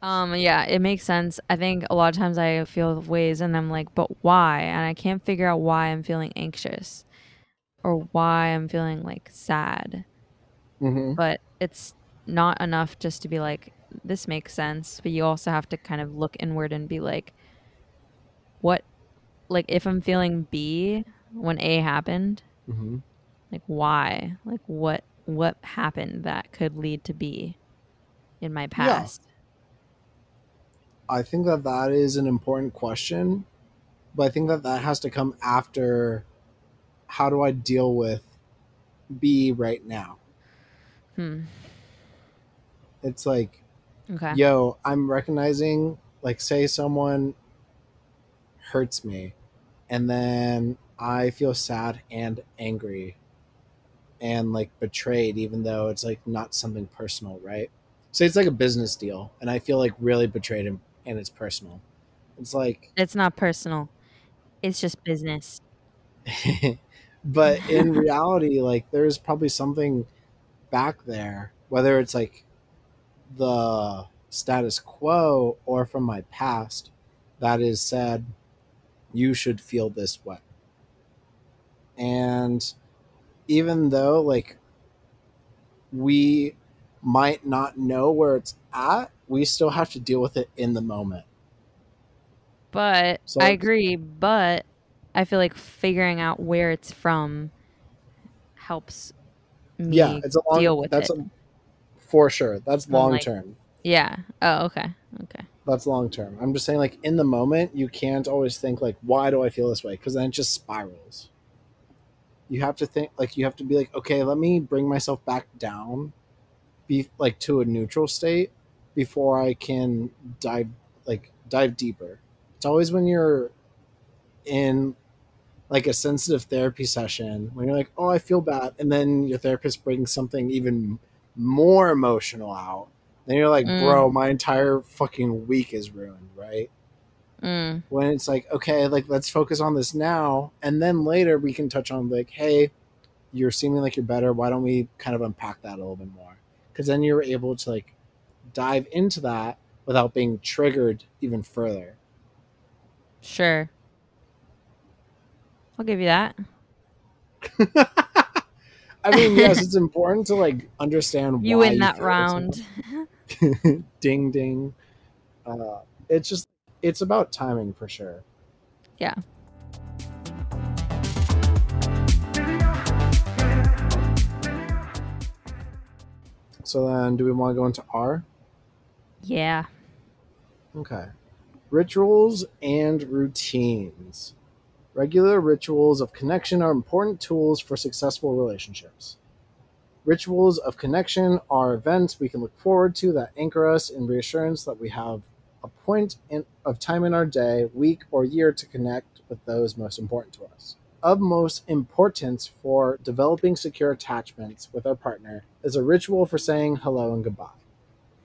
Um, yeah, it makes sense. I think a lot of times I feel ways and I'm like, but why? And I can't figure out why I'm feeling anxious or why I'm feeling like sad. Mm-hmm. But it's not enough just to be like, this makes sense. But you also have to kind of look inward and be like, what, like, if I'm feeling B when A happened, Mm-hmm. like, why? Like, what, what happened that could lead to B in my past? I think that that is an important question, but I think that that has to come after. How do I deal with B right now? Hmm. It's like Okay. yo, I'm recognizing, like, say someone hurts me, and then I feel sad and angry and like betrayed, even though it's like not something personal, right? Say it's like a business deal, and I feel like really betrayed and, and it's personal. It's like, It's not personal. It's just business. but in reality, like, there's probably something back there, whether it's like the status quo or from my past that is said you should feel this way and even though like we might not know where it's at we still have to deal with it in the moment But So I agree, but I feel like figuring out where it's from helps me yeah it's a long deal with that's it. a for sure that's I'm long like- term yeah. Oh, okay. Okay. that's long term i'm just saying like in the moment you can't always think like why do i feel this way because then it just spirals you have to think like you have to be like okay let me bring myself back down be like to a neutral state before i can dive like dive deeper it's always when you're in like a sensitive therapy session when you're like oh i feel bad and then your therapist brings something even more emotional out, then you're like, Mm. bro, my entire fucking week is ruined, right? Mm, When it's like, okay, like let's focus on this now, and then later we can touch on like, hey, you're seeming like you're better. Why don't we kind of unpack that a little bit more? Because then you're able to like dive into that without being triggered even further. sure. I'll give you that. I mean, yes, it's important to like understand You win that round. ding ding. Uh, it's just it's about timing for sure. Yeah. So then, do we want to go into R? Yeah. Okay. Rituals and routines. Regular rituals of connection are important tools for successful relationships. Rituals of connection are events we can look forward to that anchor us in reassurance that we have a point in, of time in our day, week, or year to connect with those most important to us. Of most importance for developing secure attachments with our partner is a ritual for saying hello and goodbye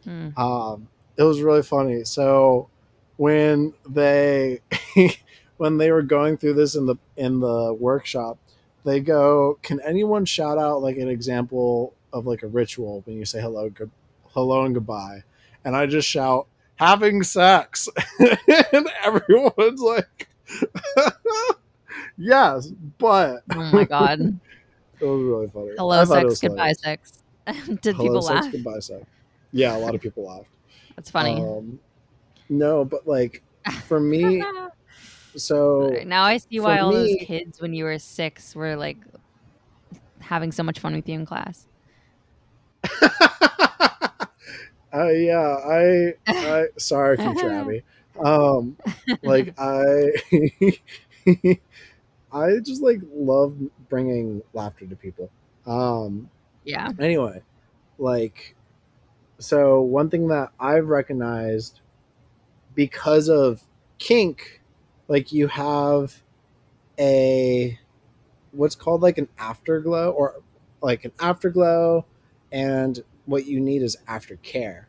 Mm. um, it was really funny. So when they when they were going through this in the in the workshop, they go, "Can anyone shout out like an example of like a ritual when you say hello, good, hello and goodbye?" And I just shout, "Having sex," and everyone's like, "Yes," but Oh my god. it was really funny. Hello, sex, was goodbye, hilarious. sex. Did Hello, people sex, laugh? Goodbye, sex. Yeah, a lot of people laughed. That's funny. Um, no, but like for me, so now I see why all those kids when you were six were like having so much fun with you in class. uh, yeah, I, I, sorry, future Abbie. Um, like I, I just like love bringing laughter to people. Um, Yeah. anyway, like, so one thing that I've recognized because of kink, like you have a what's called like an afterglow or like an afterglow, and what you need is aftercare.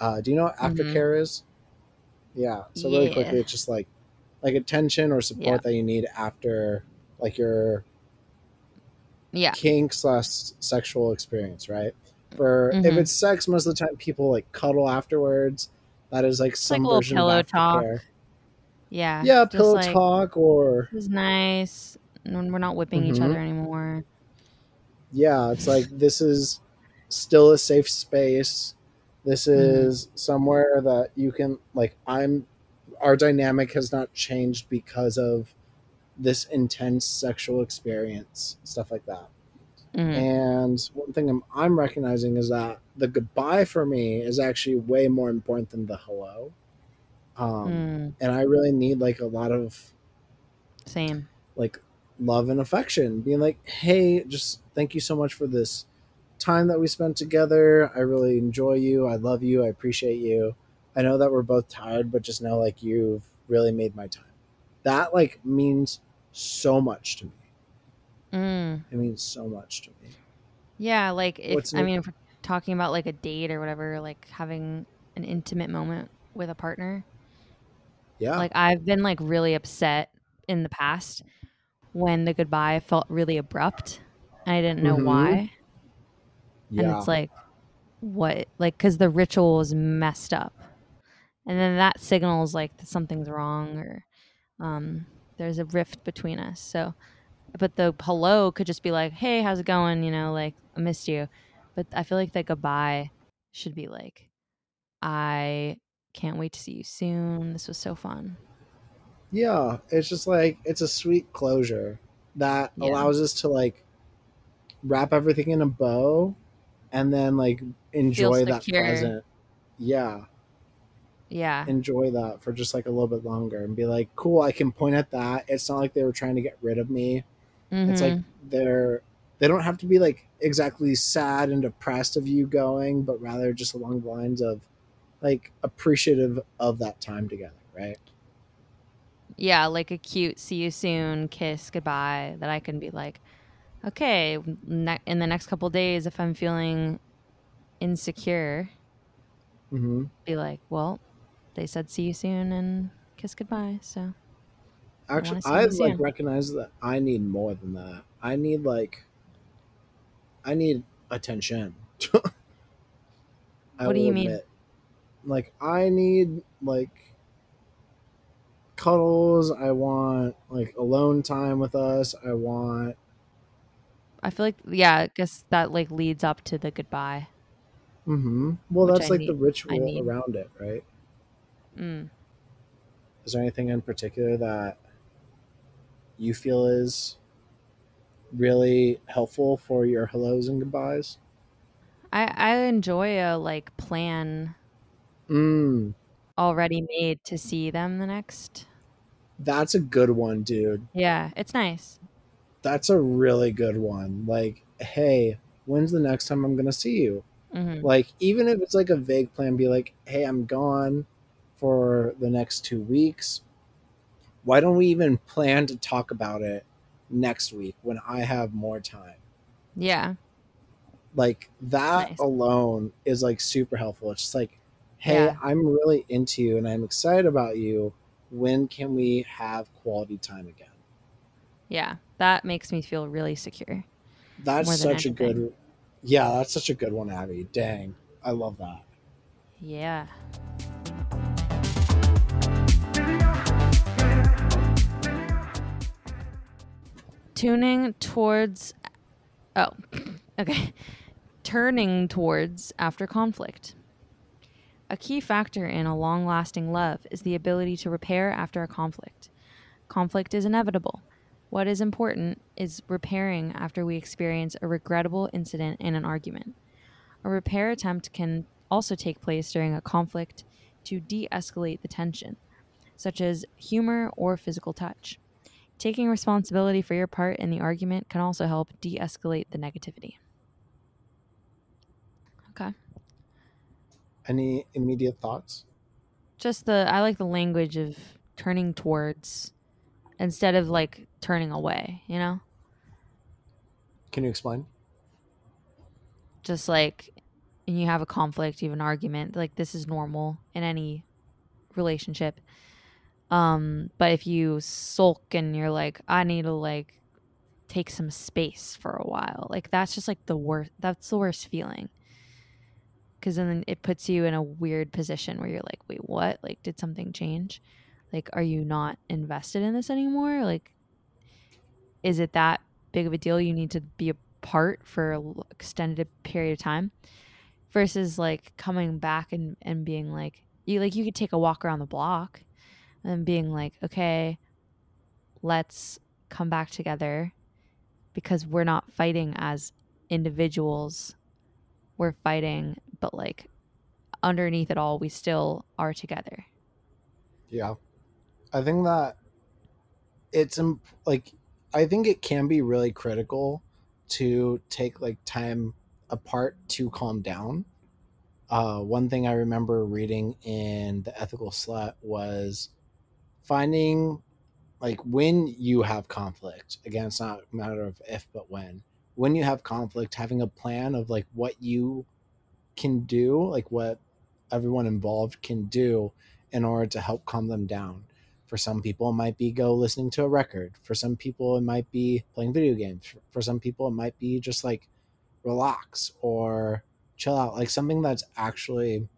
Uh, do you know what Mhm. aftercare is? Yeah. So really Yeah. quickly, it's just like like attention or support Yeah. that you need after like your Yeah. kink slash sexual experience, right? For if Mhm. it's sex, most of the time people like cuddle afterwards. That is like like some a little version pillow of talk. aftercare. Yeah. Yeah, pillow like, talk or it's nice. and We're not whipping each Mhm. other anymore. yeah, it's like this is still a safe space. This Mhm. is somewhere that you can like I'm our dynamic has not changed because of this intense sexual experience, stuff like that. Mhm. And one thing I'm, I'm recognizing is that the goodbye for me is actually way more important than the hello. Um, Mm, And I really need like a lot of same. like love and affection, being like, hey, just thank you so much for this time that we spent together. I really enjoy you. I love you. I appreciate you. I know that we're both tired, but just know like you've really made my time. That like means so much to me. Mm. It means so much to me. Yeah, like if What's I mean, if we're talking about like a date or whatever, like having an intimate moment with a partner. Yeah. Like I've been like really upset in the past when the goodbye felt really abrupt and I didn't know Mhm. why. yeah. And it's like, what? Like, because the ritual was messed up, and then that signals like that something's wrong or um, there's a rift between us. So, but the hello could just be like, "Hey, how's it going?" You know, like I missed you. But I feel like the goodbye should be like, "I can't wait to see you soon. This was so fun." Yeah, it's just like it's a sweet closure that Yeah. allows us to like wrap everything in a bow and then like enjoy that present. Yeah, Yeah, enjoy that for just like a little bit longer and be like, cool, I can point at that. It's not like they were trying to get rid of me. It's like Mhm. they're they don't have to be like exactly sad and depressed of you going, but rather just along the lines of like appreciative of that time together, right? yeah, like a cute "see you soon" kiss goodbye that I can be like, okay, ne- in the next couple days, if I'm feeling insecure, hmm be like, well, they said see you soon and kiss goodbye. So Actually, I like recognize that I need more than that. I need like, I need attention. I What do you mean? admit. Like I need like cuddles. I want like alone time with us. I want. I feel like yeah, I guess that like leads up to the goodbye. Mm-hmm. Well, Which that's I like the ritual around it, right? Mm. Is there anything in particular that you feel is really helpful for your hellos and goodbyes? I I enjoy a like plan Mm, already made to see them the next. that's a good one, dude. Yeah, it's nice. That's a really good one. Like, hey, when's the next time I'm gonna see you? hmm Like, even if it's like a vague plan, be like, hey, I'm gone for the next two weeks. Why don't we even plan to talk about it next week when I have more time? Yeah. Like that Nice. alone is like super helpful. It's just like, hey, Yeah. I'm really into you and I'm excited about you. When can we have quality time again? Yeah. That makes me feel really secure. That's such a good. Yeah, that's such a good one, Abbie. Dang. I love that. Yeah. Tuning towards Oh. Okay. Turning towards after conflict. A key factor in a long lasting love is the ability to repair after a conflict. Conflict is inevitable. What is important is repairing after we experience a regrettable incident in an argument. A repair attempt can also take place during a conflict to de escalate the tension, such as humor or physical touch. Taking responsibility for your part in the argument can also help de escalate the negativity. Okay. Any immediate thoughts? Just the, I like the language of turning towards instead of like turning away, you know? Can you explain? Just like and you have a conflict, you have an argument, like this is normal in any relationship. Um, but if you sulk and you're like, I need to like take some space for a while, like that's just like the worst. That's the worst feeling. Because then it puts you in a weird position where you're like, wait, what? Like, did something change? Like, are you not invested in this anymore? Like, is it that big of a deal you need to be apart for an extended period of time? Versus like coming back and, and being like, you like you could take a walk around the block and being like, okay, let's come back together because we're not fighting as individuals. We're fighting, but like underneath it all, we still are together. Yeah. I think that it's imp- like I think it can be really critical to take like time apart to calm down. Uh, one thing I remember reading in the Ethical Slut was finding like when you have conflict. Again, it's not a matter of if but when. When you have conflict, having a plan of like what you can do, like what everyone involved can do in order to help calm them down. For some people, it might be go listening to a record. For some people, it might be playing video games. For some people, it might be just like relax or chill out, like something that's actually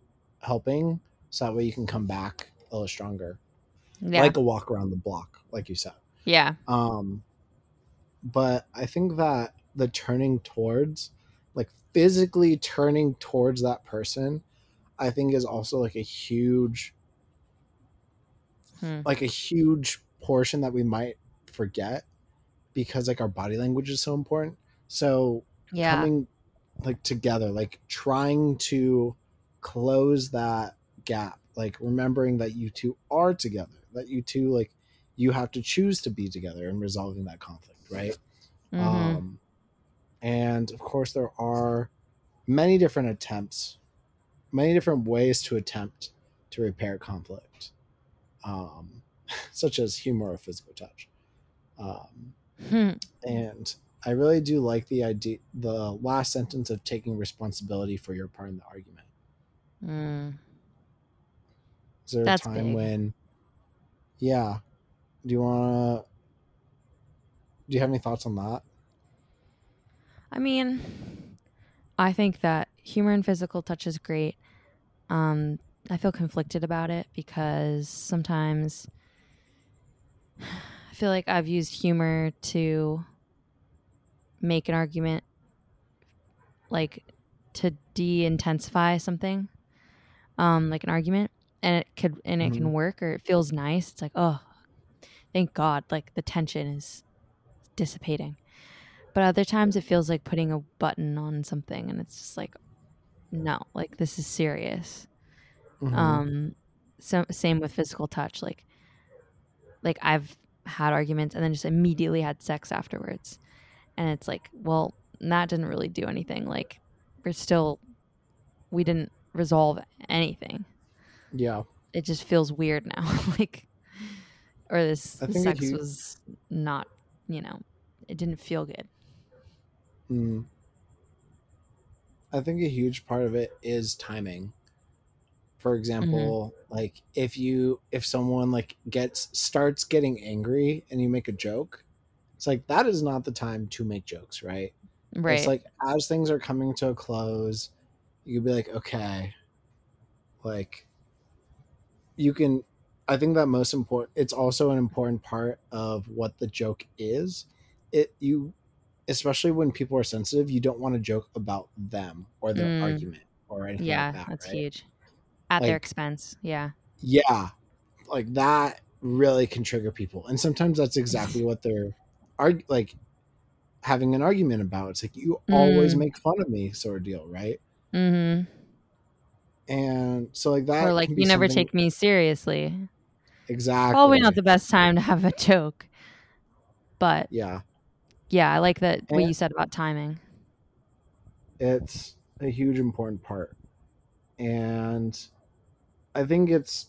helping so that way you can come back a little stronger. Yeah. Like a walk around the block, like you said. yeah. Um, but I think that the turning towards, like physically turning towards that person, I think is also like a huge, Hmm. like a huge portion that we might forget because like our body language is so important. So Yeah. coming like together, like trying to close that gap, like remembering that you two are together, that you two like you have to choose to be together and resolving that conflict, right? Mhm. Um, and of course, there are many different attempts, many different ways to attempt to repair conflict, um, such as humor or physical touch. Um, Hmm. and I really do like the idea, the last sentence of taking responsibility for your part in the argument. Mm. Is there That's a time big. when, yeah, do you want to, do you have any thoughts on that? I mean, I think that humor and physical touch is great. Um, I feel conflicted about it because sometimes I feel like I've used humor to make an argument, like to de-intensify something, um, like an argument, and it could and it Mhm. can work or it feels nice. It's like, oh, thank God, like the tension is dissipating. But other times it feels like putting a button on something, and it's just like, no, like this is serious. Mhm. Um, so same with physical touch. Like, like I've had arguments and then just immediately had sex afterwards, and it's like, well, that didn't really do anything. Like, we're still, we didn't resolve anything. Yeah. It just feels weird now. like, or this I think it sex was not, you know, it didn't feel good. Mm. I think a huge part of it is timing. For example, like if you if someone like gets starts getting angry and you make a joke, it's like that is not the time to make jokes, right? Right. It's like as things are coming to a close, you could be like, okay, like you can. I think that most important. It's also an important part of what the joke is. It you, especially when people are sensitive, you don't want to joke about them or their Mm. argument or anything yeah, like that. that's right? huge. At their expense. Yeah. Yeah, like that really can trigger people, and sometimes that's exactly what they're arg- like having an argument about. It's like you always Mm. make fun of me, sort of deal, right? Mm-hmm. And so like that, Or like you never something- take me seriously. exactly. Probably not the best time to have a joke. But yeah, yeah, I like that what you said about timing. it's a huge important part, and I think it's,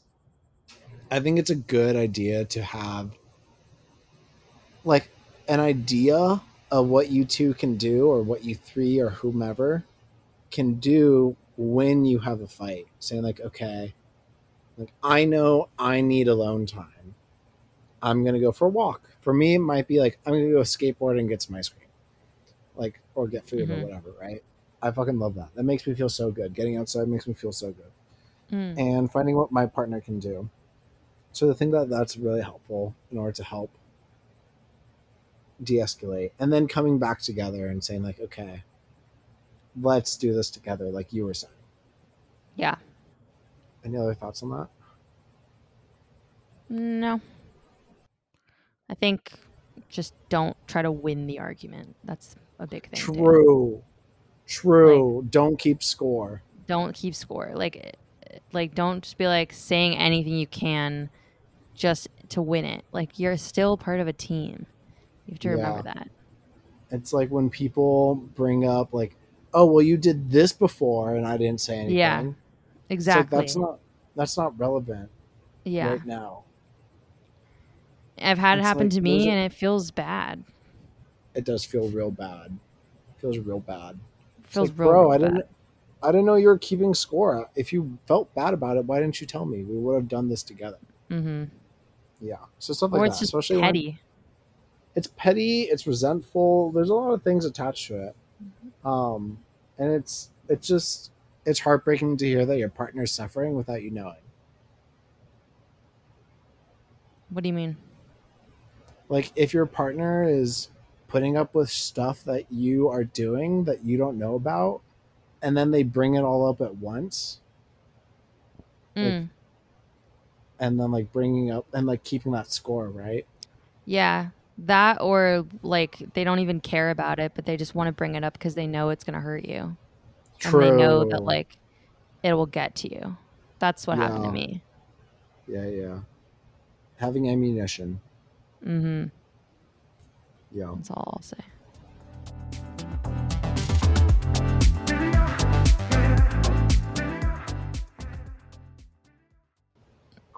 I think it's a good idea to have, like, an idea of what you two can do or what you three or whomever can do when you have a fight saying like okay like i know i need alone time. I'm gonna go for a walk. For me it might be like i'm gonna go skateboard and get some ice cream like or get food Mhm. or whatever right? I fucking love that. That makes me feel so good. Getting outside makes me feel so good. Mm. and finding what my partner can do. So the thing that that's really helpful in order to help de-escalate and then coming back together and saying like okay let's do this together like you were saying Yeah. any other thoughts on that No. I think just don't try to win the argument. That's a big thing. too. true true don't keep score Don't keep score. Like like don't just be like saying anything you can just to win it. Like you're still part of a team. You have to remember Yeah. that. it's like when people bring up like oh well you did this before and i didn't say anything Yeah, It's Exactly. that's not that's not relevant yeah. right now I've had it happen like, to me and it feels bad. it does feel real bad feels real bad It feels like, real, bro real i bad. didn't i didn't know you were keeping score if you felt bad about it why didn't you tell me we would have done this together mm-hmm. yeah so stuff Or like it's that just especially when- petty. it's petty it's resentful there's a lot of things attached to it. Um and it's it's just it's heartbreaking to hear that your partner's suffering without you knowing What do you mean? like if your partner is putting up with stuff that you are doing that you don't know about and then they bring it all up at once Like, Mm. and then like bringing up and like keeping that score right Yeah, that or like they don't even care about it, but they just want to bring it up because they know it's going to hurt you, and they know that like it will get to you. That's what happened to me. yeah yeah. Having ammunition. Mm-hmm. yeah. That's all I'll say.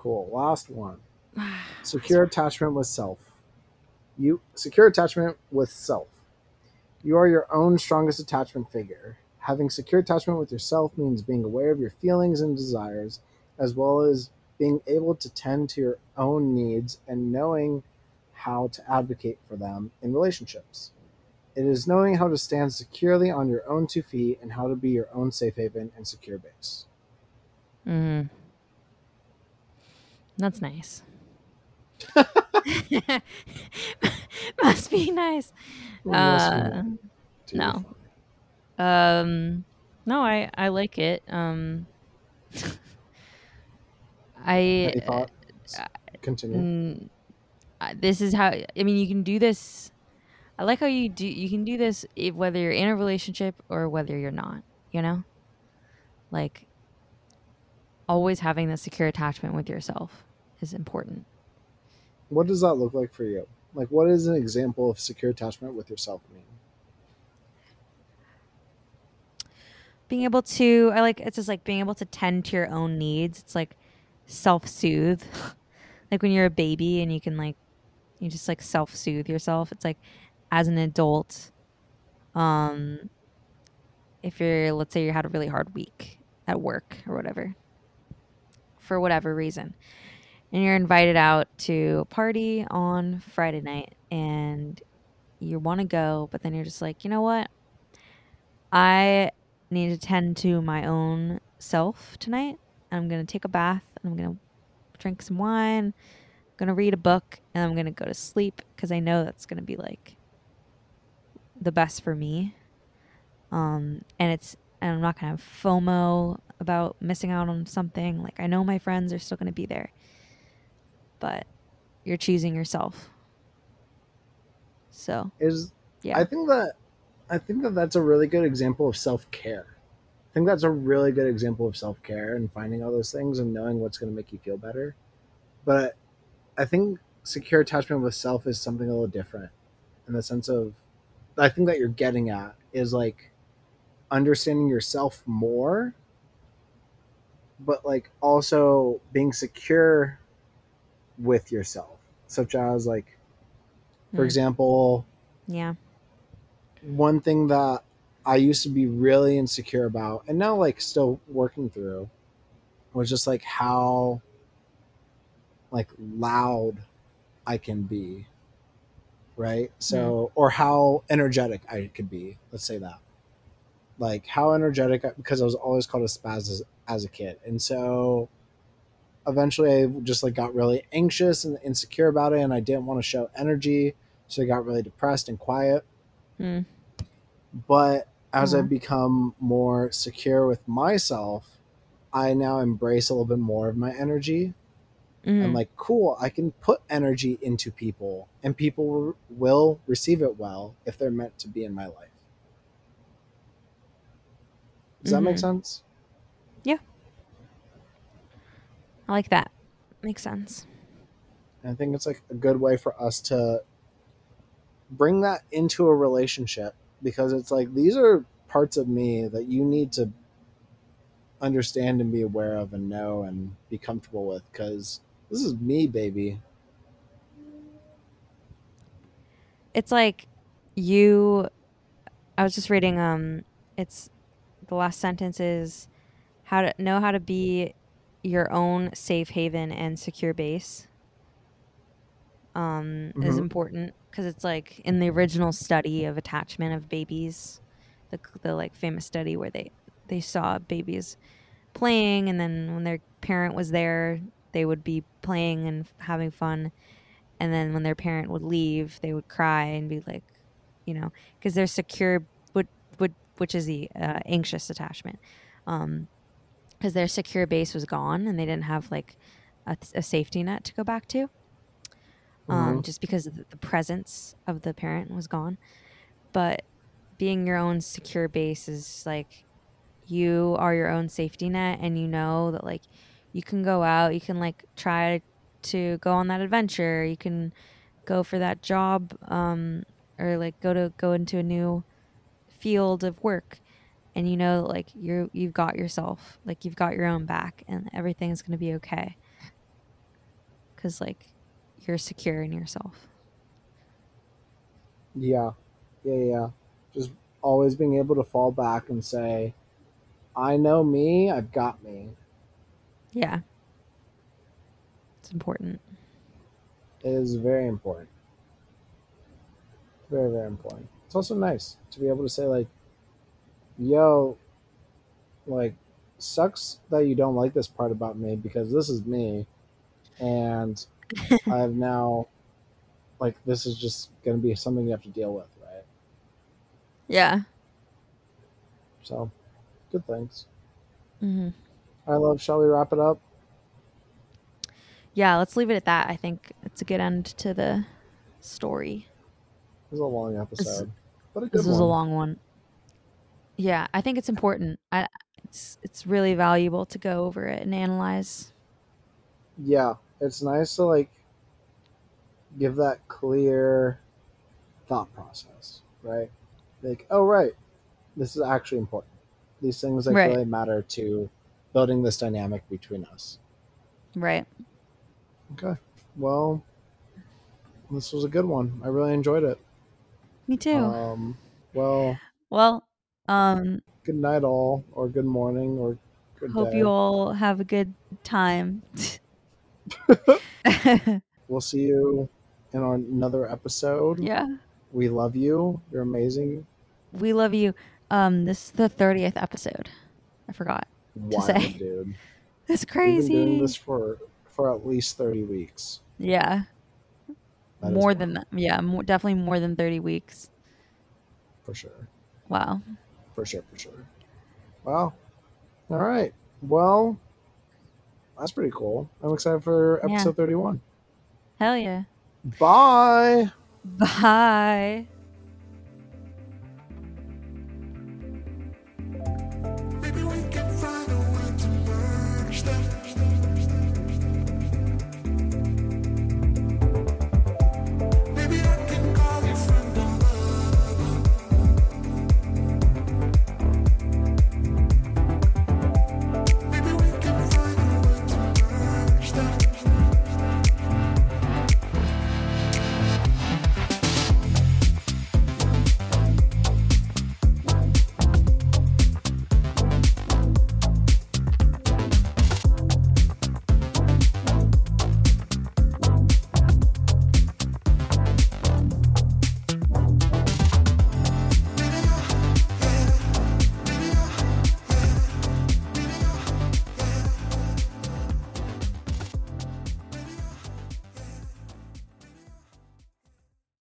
cool. Last one. Secure attachment with self you secure attachment with self You are your own strongest attachment figure. Having secure attachment with yourself means being aware of your feelings and desires, as well as being able to tend to your own needs and knowing how to advocate for them in relationships. It is knowing how to stand securely on your own two feet and how to be your own safe haven and secure base. Mm. That's nice. Must be nice. Uh, no. Um, no, I I like it. Um, I Continue. mm, uh, this is how I mean you can do this. I like how you do. You can do this if, whether you're in a relationship or whether you're not. You know, like always having the secure attachment with yourself is important. What does that look like for you? Like, what is an example of secure attachment with yourself mean? being able to i like it's just like being able to tend to your own needs it's like self-soothe like when you're a baby and you can like you just like self-soothe yourself it's like as an adult um if you're let's say you had a really hard week at work or whatever for whatever reason and you're invited out to a party on friday night and you want to go but then you're just like you know what i need to tend to my own self tonight. I'm going to take a bath and I'm going to drink some wine. I'm going to read a book and I'm going to go to sleep because I know that's going to be like the best for me. Um, and it's, and I'm not going to have FOMO about missing out on something. Like, I know my friends are still going to be there, but you're choosing yourself. So, Is yeah. I think that I think that that's a really good example of self care. I think that's a really good example of self care and finding all those things and knowing what's going to make you feel better. But I think secure attachment with self is something a little different in the sense of I think that you're getting at is like understanding yourself more, but like also being secure with yourself, such as like, for Mm. example, yeah. one thing that I used to be really insecure about, and now like still working through, was just like how like loud I can be, right? So, or how energetic I could be. Let's say that, like how energetic, because I was always called a spaz as, as a kid, and so eventually I just like got really anxious and insecure about it, and I didn't want to show energy, so I got really depressed and quiet Mm. but as Aw. I've become more secure with myself, I now embrace a little bit more of my energy. Mhm. I'm like, cool, I can put energy into people, and people will- receive it well if they're meant to be in my life. Does that make Mhm. sense? I like that. Makes sense. I think it's like a good way for us to bring that into a relationship because it's like these are parts of me that you need to understand and be aware of and know and be comfortable with because this is me, baby. It's like you I was just reading um it's the last sentence is how to know how to be your own safe haven and secure base. Um is Mhm. important because it's like in the original study of attachment of babies, the the like famous study where they they saw babies playing and then when their parent was there, they would be playing and having fun and then when their parent would leave they would cry and be like you know because they're secure would would which is the uh, anxious attachment um because their secure base was gone and they didn't have like a, a safety net to go back to um Mhm. just because the, the presence of the parent was gone but being your own secure base is like you are your own safety net and you know that like you can go out you can like try to go on that adventure you can go for that job um or like go to go into a new field of work and you know like you're you've got yourself like you've got your own back and everything's going to be okay cuz like you're secure in yourself Yeah, yeah, yeah. just always being able to fall back and say, I know me, I've got me. Yeah. It's important. It is very important. Very, very important. It's also nice to be able to say, like, yo, like, sucks that you don't like this part about me because this is me. And I've now, like, this is just going to be something you have to deal with, right? Yeah. So, good things. hmm I love. Shall we wrap it up? Yeah, let's leave it at that. I think it's a good end to the story. It was a long episode, but a good This was a long one. Yeah, I think it's important. I it's it's really valuable to go over it and analyze. yeah, it's nice to like give that clear thought process, right? Like, oh right, this is actually important. These things like Right. really matter to building this dynamic between us. Right. Okay. Well, this was a good one. I really enjoyed it. Me too. Um, well, well, um good night all, or good morning, or good hope day. you all have a good time. We'll see you in our, another episode. yeah. We love you. You're amazing. We love you. Um this is the 30th episode. I forgot. to say. dude. That's We've been crazy. doing this for for at least thirty weeks. yeah. That more than that. Yeah, more, definitely more than 30 weeks. for sure, Wow. For sure, for sure. Wow. All right. Well, that's pretty cool. I'm excited for Yeah. episode thirty-one. Hell yeah. Bye. Bye.